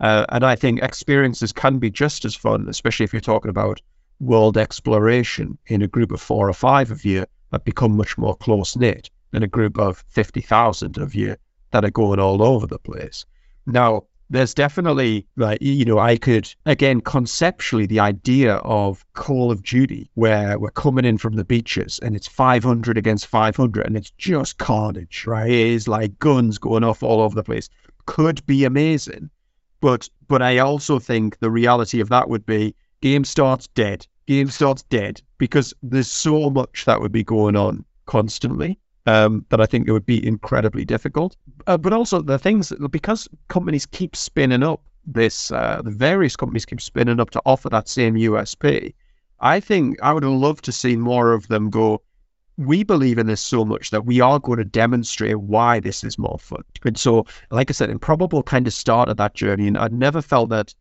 Uh, and I think experiences can be just as fun, especially if you're talking about world exploration in a group of four or five of you that become much more close knit than a group of 50,000 of you that are going all over the place. Now, there's definitely like you know i could again conceptually the idea of call of duty where we're coming in from the beaches and it's 500 against 500 and it's just carnage right? It is like guns going off all over the place. Could be amazing but but i also think the reality of that would be game starts dead. Game starts dead because there's so much that would be going on constantly um, that I think it would be incredibly difficult. Uh, but also the things because companies keep spinning up this, uh, the various companies keep spinning up to offer that same USP. I think I would love to see more of them go. We believe in this so much that we are going to demonstrate why this is more fun. And so, like I said, Improbable kind of started that journey, and I'd never felt that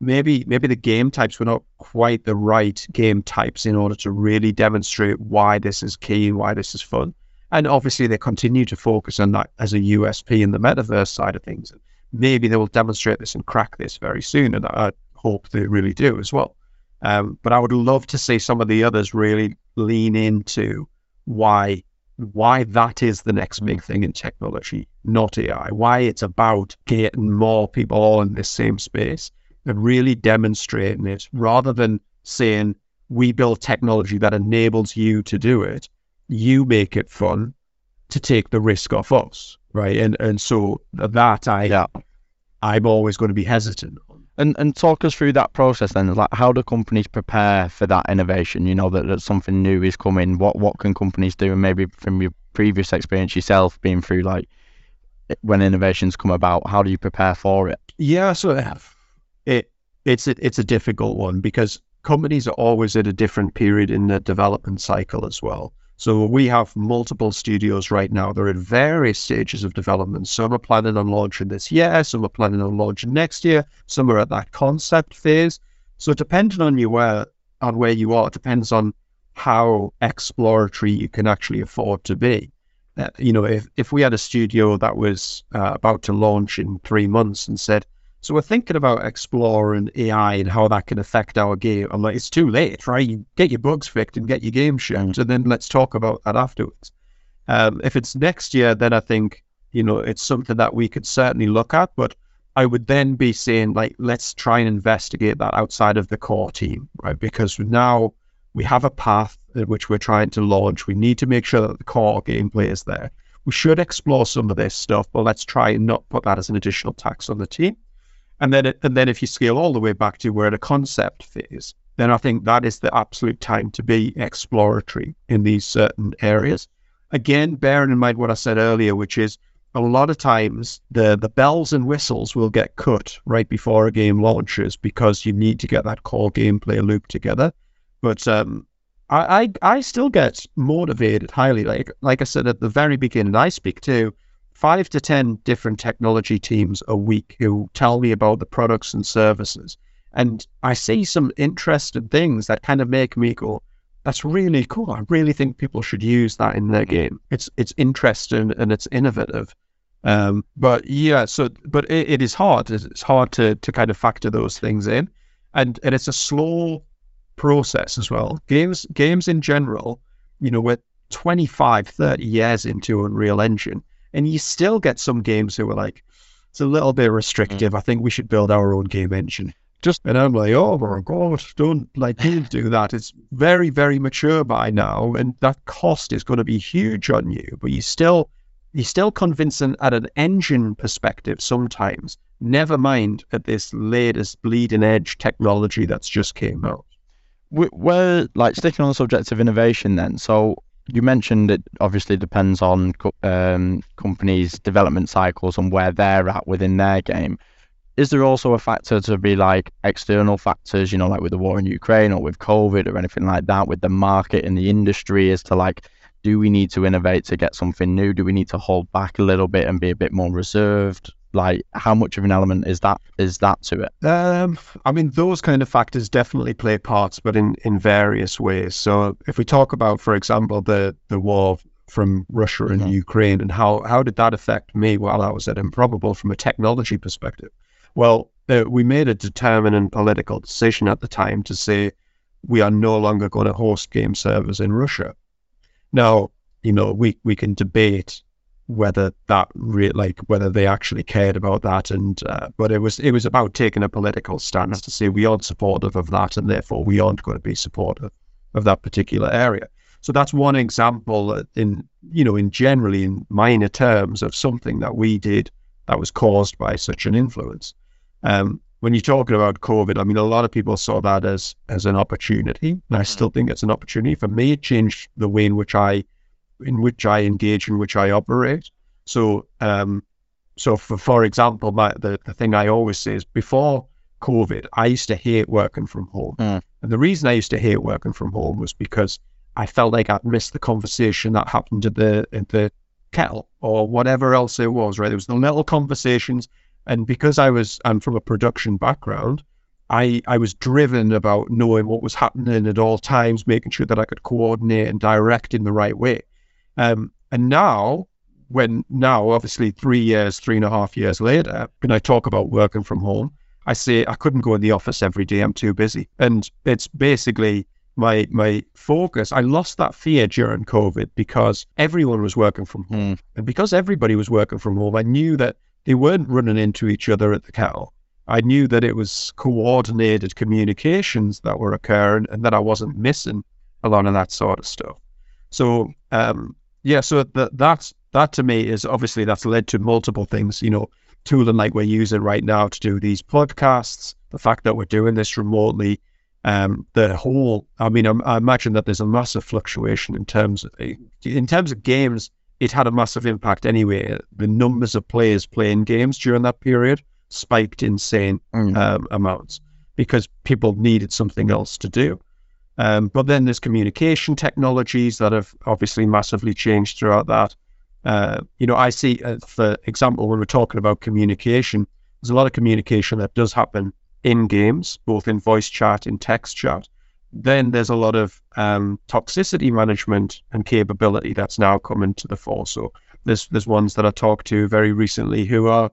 maybe maybe the game types were not quite the right game types in order to really demonstrate why this is key and why this is fun. And obviously, they continue to focus on that as a USP in the metaverse side of things. Maybe they will demonstrate this and crack this very soon, and I hope they really do as well. Um, but I would love to see some of the others really lean into why why that is the next big thing in technology, not AI. Why it's about getting more people all in this same space and really demonstrating it, rather than saying we build technology that enables you to do it you make it fun to take the risk off us, right? And and so that I yeah. I'm always going to be hesitant. And and talk us through that process then. Like, how do companies prepare for that innovation? You know that, that something new is coming. What what can companies do? And maybe from your previous experience yourself, being through like when innovations come about, how do you prepare for it? Yeah, so uh, it it's a, it's a difficult one because companies are always at a different period in the development cycle as well. So we have multiple studios right now. They're at various stages of development. Some are planning on launching this year, some are planning on launching next year, some are at that concept phase. So depending on you where on where you are, it depends on how exploratory you can actually afford to be. Uh, you know, if, if we had a studio that was uh, about to launch in three months and said, so we're thinking about exploring AI and how that can affect our game. I'm like, it's too late, right? You get your bugs fixed and get your game shipped, and then let's talk about that afterwards. Um, if it's next year, then I think you know it's something that we could certainly look at. But I would then be saying like, let's try and investigate that outside of the core team, right? Because now we have a path in which we're trying to launch. We need to make sure that the core gameplay is there. We should explore some of this stuff, but let's try and not put that as an additional tax on the team. And then, and then if you scale all the way back to where the concept phase, then I think that is the absolute time to be exploratory in these certain areas. Again, bearing in mind what I said earlier, which is a lot of times the the bells and whistles will get cut right before a game launches because you need to get that core gameplay loop together. But um, I, I I still get motivated highly. Like like I said at the very beginning, I speak to five to 10 different technology teams a week who tell me about the products and services. And I see some interesting things that kind of make me go, that's really cool. I really think people should use that in their game. It's it's interesting and it's innovative. Um, but yeah, so but it, it is hard. It's hard to to kind of factor those things in, and and it's a slow process as well. Games games in general, you know, we're 25, 30 years into Unreal Engine, and you still get some games who are like, it's a little bit restrictive. Mm. I think we should build our own game engine. Just and I'm like, oh my god, don't like don't do that. It's very, very mature by now, and that cost is going to be huge on you. But you still, you still convincing at an engine perspective sometimes. Never mind at this latest bleeding edge technology that's just came out. We're like sticking on the subject of innovation then. So you mentioned it obviously depends on um, companies' development cycles and where they're at within their game. Is there also a factor to be like external factors, you know, like with the war in Ukraine or with COVID or anything like that, with the market and the industry, as to like, do we need to innovate to get something new? Do we need to hold back a little bit and be a bit more reserved? Like how much of an element is that is that to it? Um i mean those kind of factors definitely play parts but in in various ways. So if we talk about for example the the war from russia and ukraine and how how did that affect me? While i was at improbable from a technology perspective. Well uh, we made a determined political decision at the time to say we are no longer going to host game servers in russia. Now you know we we can debate whether that re- like whether they actually cared about that and uh, but it was it was about taking a political stance to say we aren't supportive of that and therefore we aren't going to be supportive of that particular area. So that's one example in you know in generally in minor terms of something that we did that was caused by such an influence. Um, when you're talking about covid i mean a lot of people saw that as as an opportunity and i mm-hmm. still think it's an opportunity. For me it changed the way in which i in which I engage, in which I operate. So, um, so for for example, my, the the thing I always say is before COVID, I used to hate working from home, mm. and the reason I used to hate working from home was because I felt like I'd missed the conversation that happened at the at the kettle or whatever else it was. Right, there was the little conversations, and because I was I'm from a production background, I, I was driven about knowing what was happening at all times, making sure that I could coordinate and direct in the right way. Um, and now, when now, obviously, three years, three and a half years later, when I talk about working from home, I say I couldn't go in the office every day. I'm too busy. And it's basically my my focus. I lost that fear during COVID because everyone was working from home. Mm. And because everybody was working from home, I knew that they weren't running into each other at the kettle. I knew that it was coordinated communications that were occurring and that I wasn't missing a lot of that sort of stuff. So um, yeah, so that that's that to me is obviously that's led to multiple things. You know, tooling like we're using right now to do these podcasts, the fact that we're doing this remotely, um, the whole. I mean, I, I imagine that there's a massive fluctuation in terms of in terms of games. It had a massive impact anyway. The numbers of players playing games during that period spiked insane Mm. um, amounts because people needed something else to do. Um, but then there's communication technologies that have obviously massively changed throughout that. Uh, you know, I see, uh, for example, when we're talking about communication, there's a lot of communication that does happen in games, both in voice chat, in text chat. Then there's a lot of um, toxicity management and capability that's now coming to the fore. So there's there's ones that I talked to very recently who are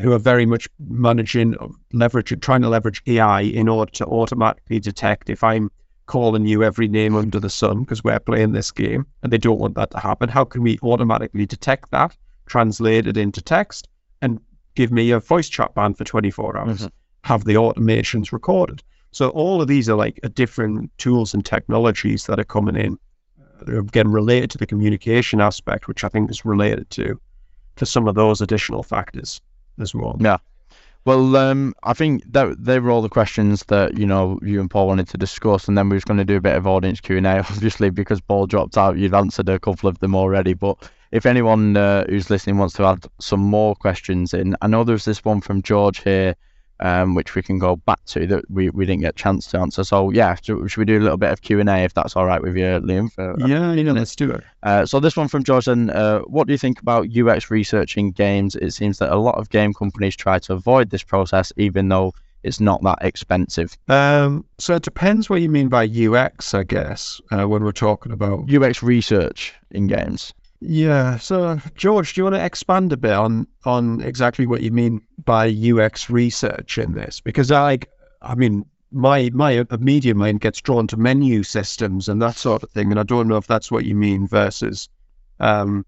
who are very much managing, leverage, trying to leverage AI in order to automatically detect if I'm calling you every name under the sun because we're playing this game and they don't want that to happen. How can we automatically detect that, translate it into text, and give me a voice chat ban for 24 hours? Mhm. Have the automations recorded. So all of these are like a different tools and technologies that are coming in. uh, They're again related to the communication aspect, which I think is related to to some of those additional factors as well. Yeah. Well, um, I think that they were all the questions that you know you and Paul wanted to discuss, and then we was going to do a bit of audience Q and A. Obviously, because Paul dropped out, you've answered a couple of them already. But if anyone uh, who's listening wants to add some more questions in, I know there's this one from George here, um, which we can go back to that we, we didn't get a chance to answer. So yeah, should, should we do a little bit of Q and A if that's all right with you, Liam? For, Yeah, yeah, let's do it. uh, so this one from Jordan. Uh, what do you think about UX research in games? It seems that a lot of game companies try to avoid this process, even though it's not that expensive. Um, so it depends what you mean by UX, I guess, uh, when we're talking about. UX research in games. Yeah. So George, do you want to expand a bit on on exactly what you mean by UX research in this? Because I, I mean, my my immediate mind gets drawn to menu systems and that sort of thing, and I don't know if that's what you mean versus, um,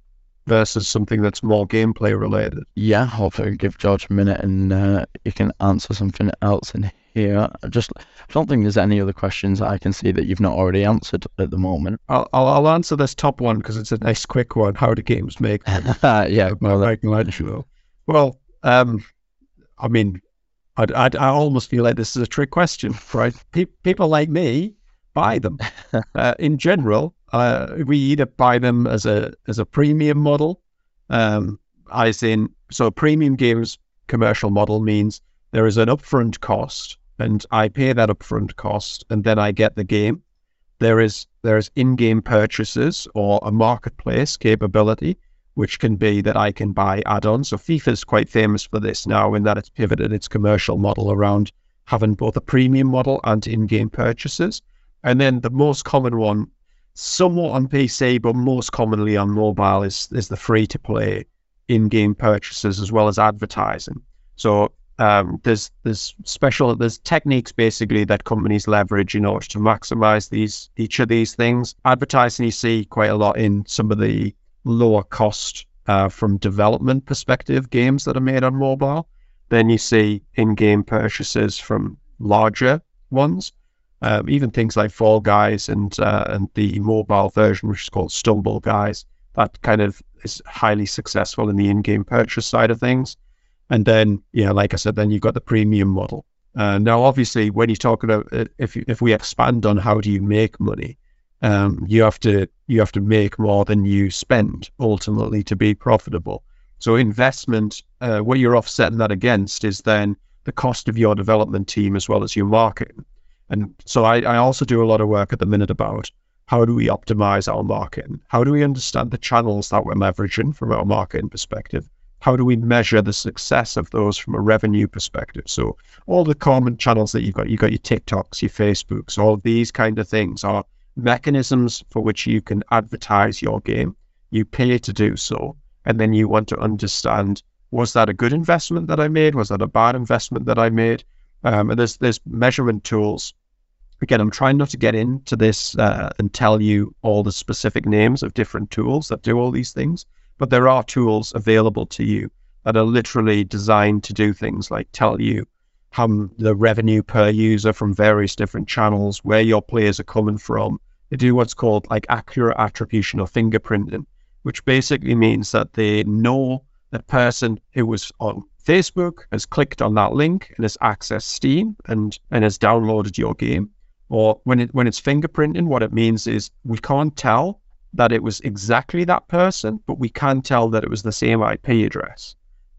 versus something that's more gameplay related. Yeah, hopefully give George a minute and uh, you can answer something else in here. I just I don't think there's any other questions I can see that you've not already answered at the moment. I'll I'll, I'll answer this top one because it's a nice quick one. How do games make yeah, well, Michelangelo. Well, um, I mean, I'd, I'd, I almost feel like this is a trick question, right? Pe- people like me buy them. uh, in general, uh, we either buy them as a as a premium model, um, as in so premium games commercial model means there is an upfront cost, and I pay that upfront cost, and then I get the game. There is there is in-game purchases or a marketplace capability, which can be that I can buy add-ons. So FIFA is quite famous for this now, in that it's pivoted its commercial model around having both a premium model and in-game purchases. And then the most common one, somewhat on PC, but most commonly on mobile, is is the free-to-play in-game purchases as well as advertising. So um, there's there's special there's techniques basically that companies leverage in order to maximize these each of these things. Advertising you see quite a lot in some of the lower cost uh, from development perspective games that are made on mobile. Then you see in-game purchases from larger ones, um, even things like Fall Guys and uh, and the mobile version, which is called Stumble Guys. That kind of is highly successful in the in-game purchase side of things. And then, yeah, like I said, then you've got the premium model. Uh, now, obviously, when you talk about uh, if you, if we expand on how do you make money, um, you have to you have to make more than you spend ultimately to be profitable. So investment, uh, what you're offsetting that against is then the cost of your development team as well as your marketing. And so I, I also do a lot of work at the minute about how do we optimize our marketing? How do we understand the channels that we're leveraging from our marketing perspective? How do we measure the success of those from a revenue perspective? So all the common channels that you've got, you've got your TikToks, your Facebooks, all these kind of things are mechanisms for which you can advertise your game. You pay to do so. And then you want to understand, was that a good investment that I made? Was that a bad investment that I made? Um, and there's, there's measurement tools again, I'm trying not to get into this uh, and tell you all the specific names of different tools that do all these things, but there are tools available to you that are literally designed to do things like tell you how the revenue per user from various different channels, where your players are coming from. They do what's called like accurate attribution or fingerprinting, which basically means that they know the person who was on Facebook has clicked on that link and has accessed Steam and, and has downloaded your game. Or when it when it's fingerprinting, what it means is we can't tell that it was exactly that person, but we can tell that it was the same IP address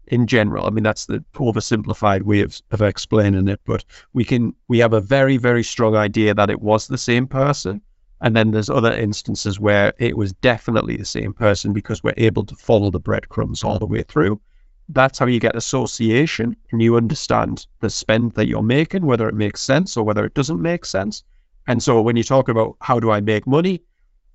in general. I mean, that's the oversimplified way of, of explaining it, but we can we have a very very strong idea that it was the same person, and then there's other instances where it was definitely the same person because we're able to follow the breadcrumbs all the way through. That's how you get association and you understand the spend that you're making, whether it makes sense or whether it doesn't make sense. And so when you talk about how do I make money,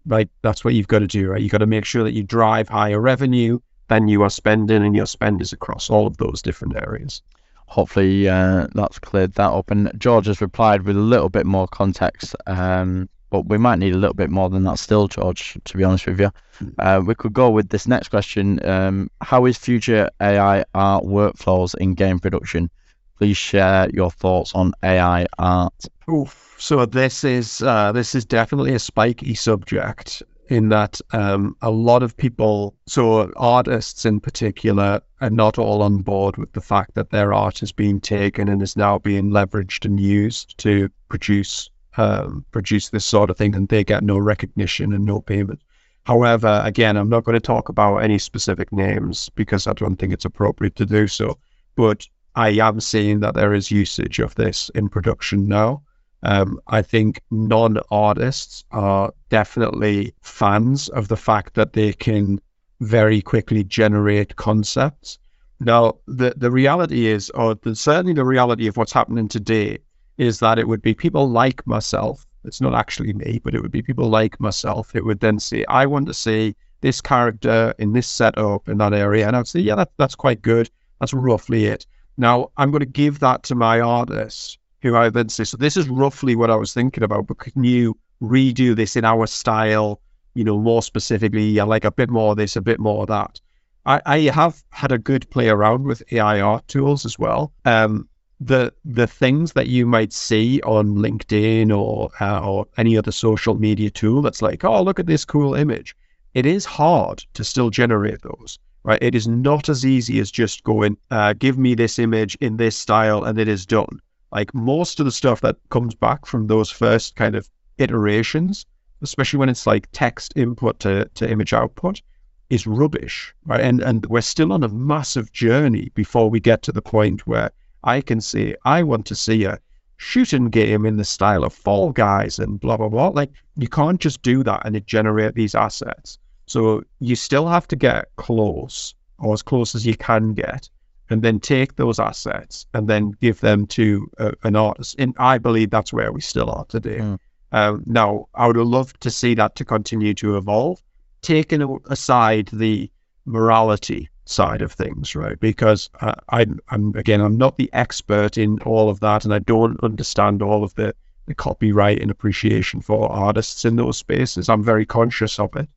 right, that's what you've got to do, right? You've got to make sure that you drive higher revenue than you are spending and your spend is across all of those different areas hopefully uh, that's cleared that up. And George has replied with a little bit more context um, but we might need a little bit more than that still, George, to be honest with you. Hmm. Uh, we could go with this next question. Um, how is future AI art workflows in game production? Please share your thoughts on AI art. Oof. So this is uh, this is definitely a spiky subject in that um, a lot of people, so artists in particular, are not all on board with the fact that their art is being taken and is now being leveraged and used to produce um, produce this sort of thing and they get no recognition and no payment. However, again, I'm not going to talk about any specific names because I don't think it's appropriate to do so. But I am seeing that there is usage of this in production now. Um, I think non artists are definitely fans of the fact that they can very quickly generate concepts. Now, the, the reality is, or the, certainly the reality of what's happening today, is that it would be people like myself. It's not actually me, but it would be people like myself. It would then say, I want to see this character in this setup in that area. And I'd say, yeah, that, that's quite good. That's roughly it. Now, I'm going to give that to my artist, who I then say, so this is roughly what I was thinking about, but can you redo this in our style, you know, more specifically, I like a bit more of this, a bit more of that. I, I have had a good play around with AI art tools as well. Um, the the things that you might see on LinkedIn or uh, or any other social media tool that's like, oh, look at this cool image. It is hard to still generate those, right? It is not as easy as just going, uh, give me this image in this style, and it is done. Like most of the stuff that comes back from those first kind of iterations, especially when it's like text input to, to image output, is rubbish, right? And and we're still on a massive journey before we get to the point where I can say, I want to see a shooting game in the style of Fall Guys and blah, blah, blah. Like, you can't just do that and it generate these assets. So you still have to get close or as close as you can get and then take those assets and then give them to uh, an artist. And I believe that's where we still are today. Mm. Um, now, I would love to see that to continue to evolve, taking aside the morality side of things, right? Because uh, I, I'm again, I'm not the expert in all of that, and I don't understand all of the, the copyright and appreciation for artists in those spaces. I'm very conscious of it,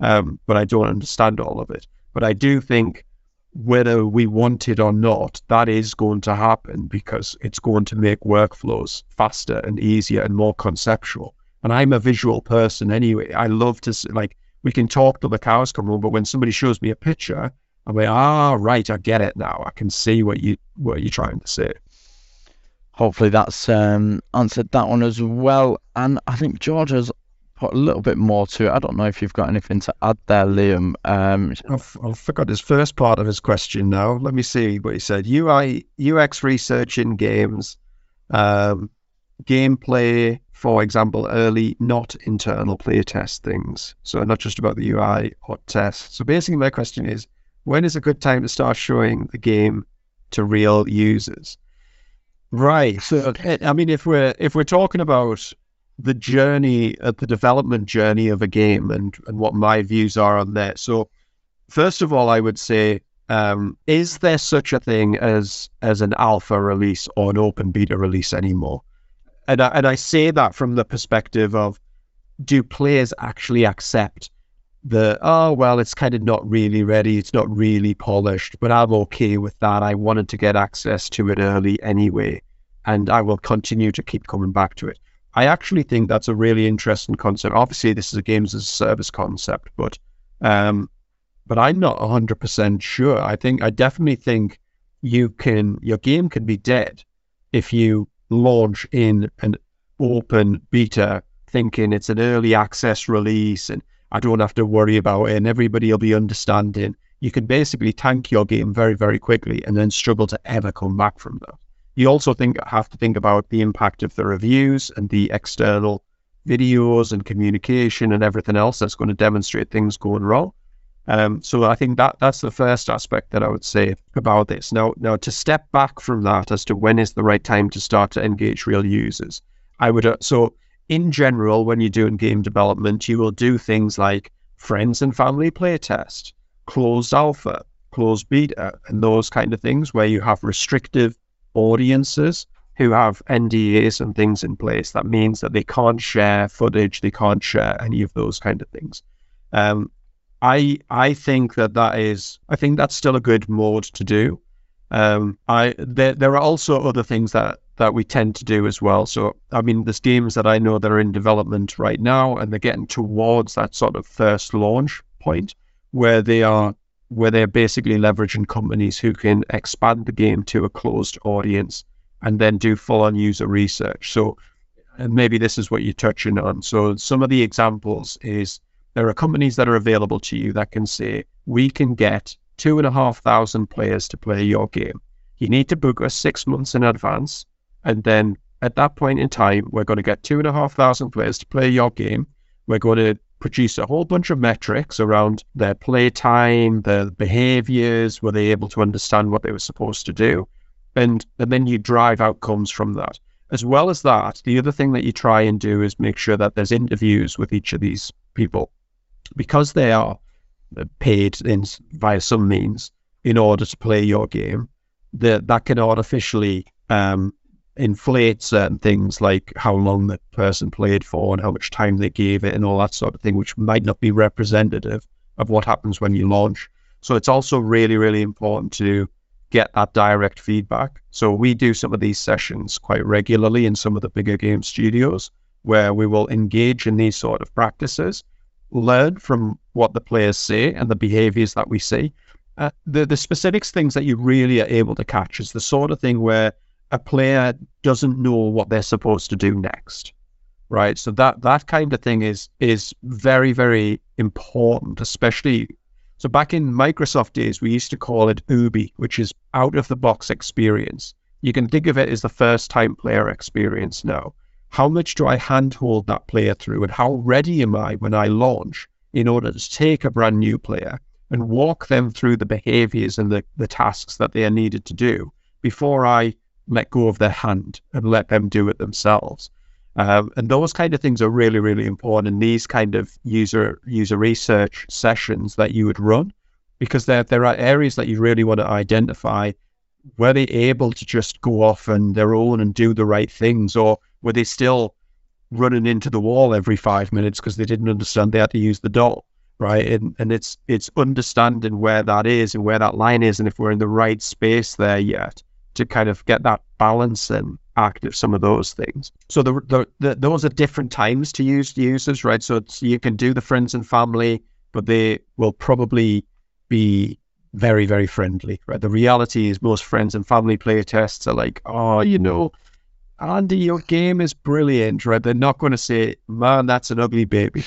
um, but I don't understand all of it. But I do think whether we want it or not, that is going to happen because it's going to make workflows faster and easier and more conceptual. And I'm a visual person anyway. I love to like we can talk till the cows come home, but when somebody shows me a picture, I'm like, ah, right, I get it now. I can see what you what you're trying to say. Hopefully that's um, answered that one as well. And I think George has put a little bit more to it. I don't know if you've got anything to add there, Liam. Um, I've, I forgot his first part of his question now. Let me see what he said. UI UX research in games, um, gameplay, for example, early not internal play test things. So not just about the UI or test. So basically, my question is when is a good time to start showing the game to real users? Right. So, I mean, if we're if we're talking about the journey, uh, the development journey of a game, and and what my views are on that. So, first of all, I would say, um, is there such a thing as as an alpha release or an open beta release anymore? And I, and I say that from the perspective of, do players actually accept the oh well it's kind of not really ready it's not really polished but i'm okay with that i wanted to get access to it early anyway and i will continue to keep coming back to it i actually think that's a really interesting concept obviously this is a games as a service concept but um, but I'm not 100% sure. I think, I definitely think you can, your game can be dead if you launch in an open beta thinking it's an early access release and I don't have to worry about it and everybody will be understanding. You can basically tank your game very, very quickly and then struggle to ever come back from that. You also think have to think about the impact of the reviews and the external videos and communication and everything else that's going to demonstrate things going wrong. Um, so I think that that's the first aspect that I would say about this. Now, now to step back from that as to when is the right time to start to engage real users, I would uh, so in general when you're doing game development, you will do things like friends and family playtest, closed alpha, closed beta, and those kind of things where you have restrictive audiences who have NDAs and things in place. That means that they can't share footage, they can't share any of those kind of things. Um, I I think that that is I think that's still a good mode to do. Um, I there there are also other things that that we tend to do as well. So I mean, there's games that I know that are in development right now, and they're getting towards that sort of first launch point where they are where they're basically leveraging companies who can expand the game to a closed audience and then do full on user research. So and maybe this is what you're touching on. So some of the examples is there are companies that are available to you that can say, we can get two and a half thousand players to play your game. You need to book us six months in advance. And then at that point in time, we're going to get two and a half thousand players to play your game. We're going to produce a whole bunch of metrics around their play time, their behaviors, were they able to understand what they were supposed to do? And, and then you drive outcomes from that. As well as that, the other thing that you try and do is make sure that there's interviews with each of these people because they are paid in via some means in order to play your game, that that can artificially um, inflate certain things like how long the person played for and how much time they gave it and all that sort of thing, which might not be representative of what happens when you launch. So it's also really, really important to get that direct feedback. So we do some of these sessions quite regularly in some of the bigger game studios where we will engage in these sort of practices learn from what the players say and the behaviors that we see. Uh, the the specifics things that you really are able to catch is the sort of thing where a player doesn't know what they're supposed to do next, right? So that that kind of thing is is very very important, especially. So back in Microsoft days, we used to call it OOBE, which is out of the box experience. You can think of it as the first time player experience now how much do I handhold that player through and how ready am I when I launch in order to take a brand new player and walk them through the behaviors and the, the tasks that they are needed to do before I let go of their hand and let them do it themselves. Um, and those kind of things are really, really important in these kind of user user research sessions that you would run, because there there are areas that you really want to identify. Were they able to just go off on their own and do the right things, or were they still running into the wall every five minutes because they didn't understand they had to use the doll, right? And and it's it's understanding where that is and where that line is, and if we're in the right space there yet to kind of get that balance and act some of those things. So the, the, the those are different times to use the users, right? So you can do the friends and family, but they will probably be very very friendly, right? The reality is most friends and family play tests are like, oh, you know Andy, your game is brilliant, right? They're not going to say, man, that's an ugly baby,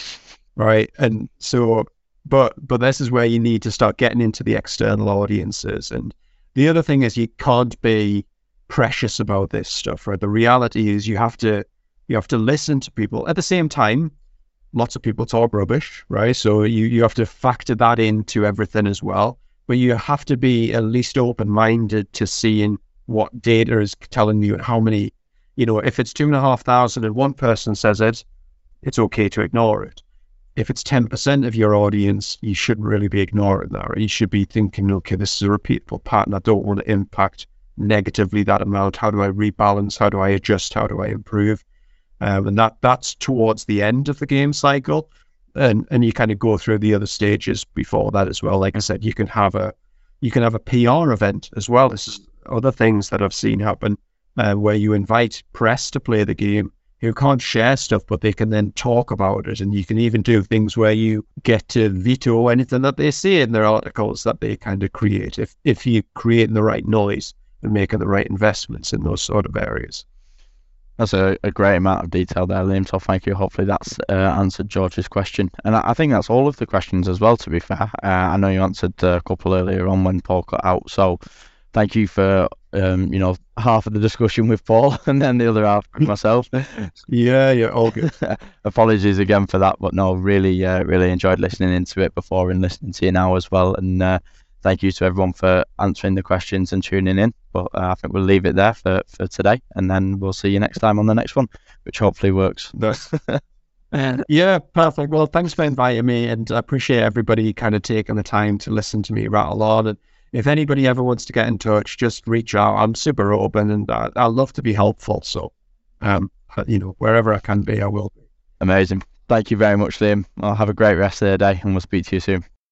right? And so, but but this is where you need to start getting into the external audiences. And the other thing is you can't be precious about this stuff, right? The reality is you have to you have to listen to people. At the same time, lots of people talk rubbish, right? So you you have to factor that into everything as well. But you have to be at least open minded to seeing what data is telling you and how many you know, if it's two and a half thousand and one person says it, it's okay to ignore it. If it's 10% of your audience, you shouldn't really be ignoring that. You should be thinking, okay, this is a repeatable pattern. I don't want to impact negatively that amount. How do I rebalance? How do I adjust? How do I improve? Um, and that that's towards the end of the game cycle. And and you kind of go through the other stages before that as well. Like I said, you can have a you can have a PR event as well. This is other things that I've seen happen uh, where you invite press to play the game who can't share stuff, but they can then talk about it. And you can even do things where you get to veto anything that they say in their articles that they kind of create if, if you're creating the right noise and making the right investments in those sort of areas. That's a, a great amount of detail there, Liam. So thank you. Hopefully that's uh, answered George's question, and I, I, think that's all of the questions as well. To be fair, uh, I know you answered a couple earlier on when Paul got out. So thank you for um, you know half of the discussion with Paul and then the other half with myself. yeah, yeah, all good. Apologies again for that, but no, really, uh, really enjoyed listening into it before and listening to you now as well, and uh, thank you to everyone for answering the questions and tuning in. But uh, I think we'll leave it there for, for today, and then we'll see you next time on the next one, which hopefully works. yeah, perfect. Well, thanks for inviting me, and I appreciate everybody kind of taking the time to listen to me rattle on. And if anybody ever wants to get in touch, just reach out. I'm super open, and I, I love to be helpful. So, um, you know, wherever I can be, I will be. Amazing. Thank you very much, Liam. I'll have a great rest of the day, and we'll speak to you soon.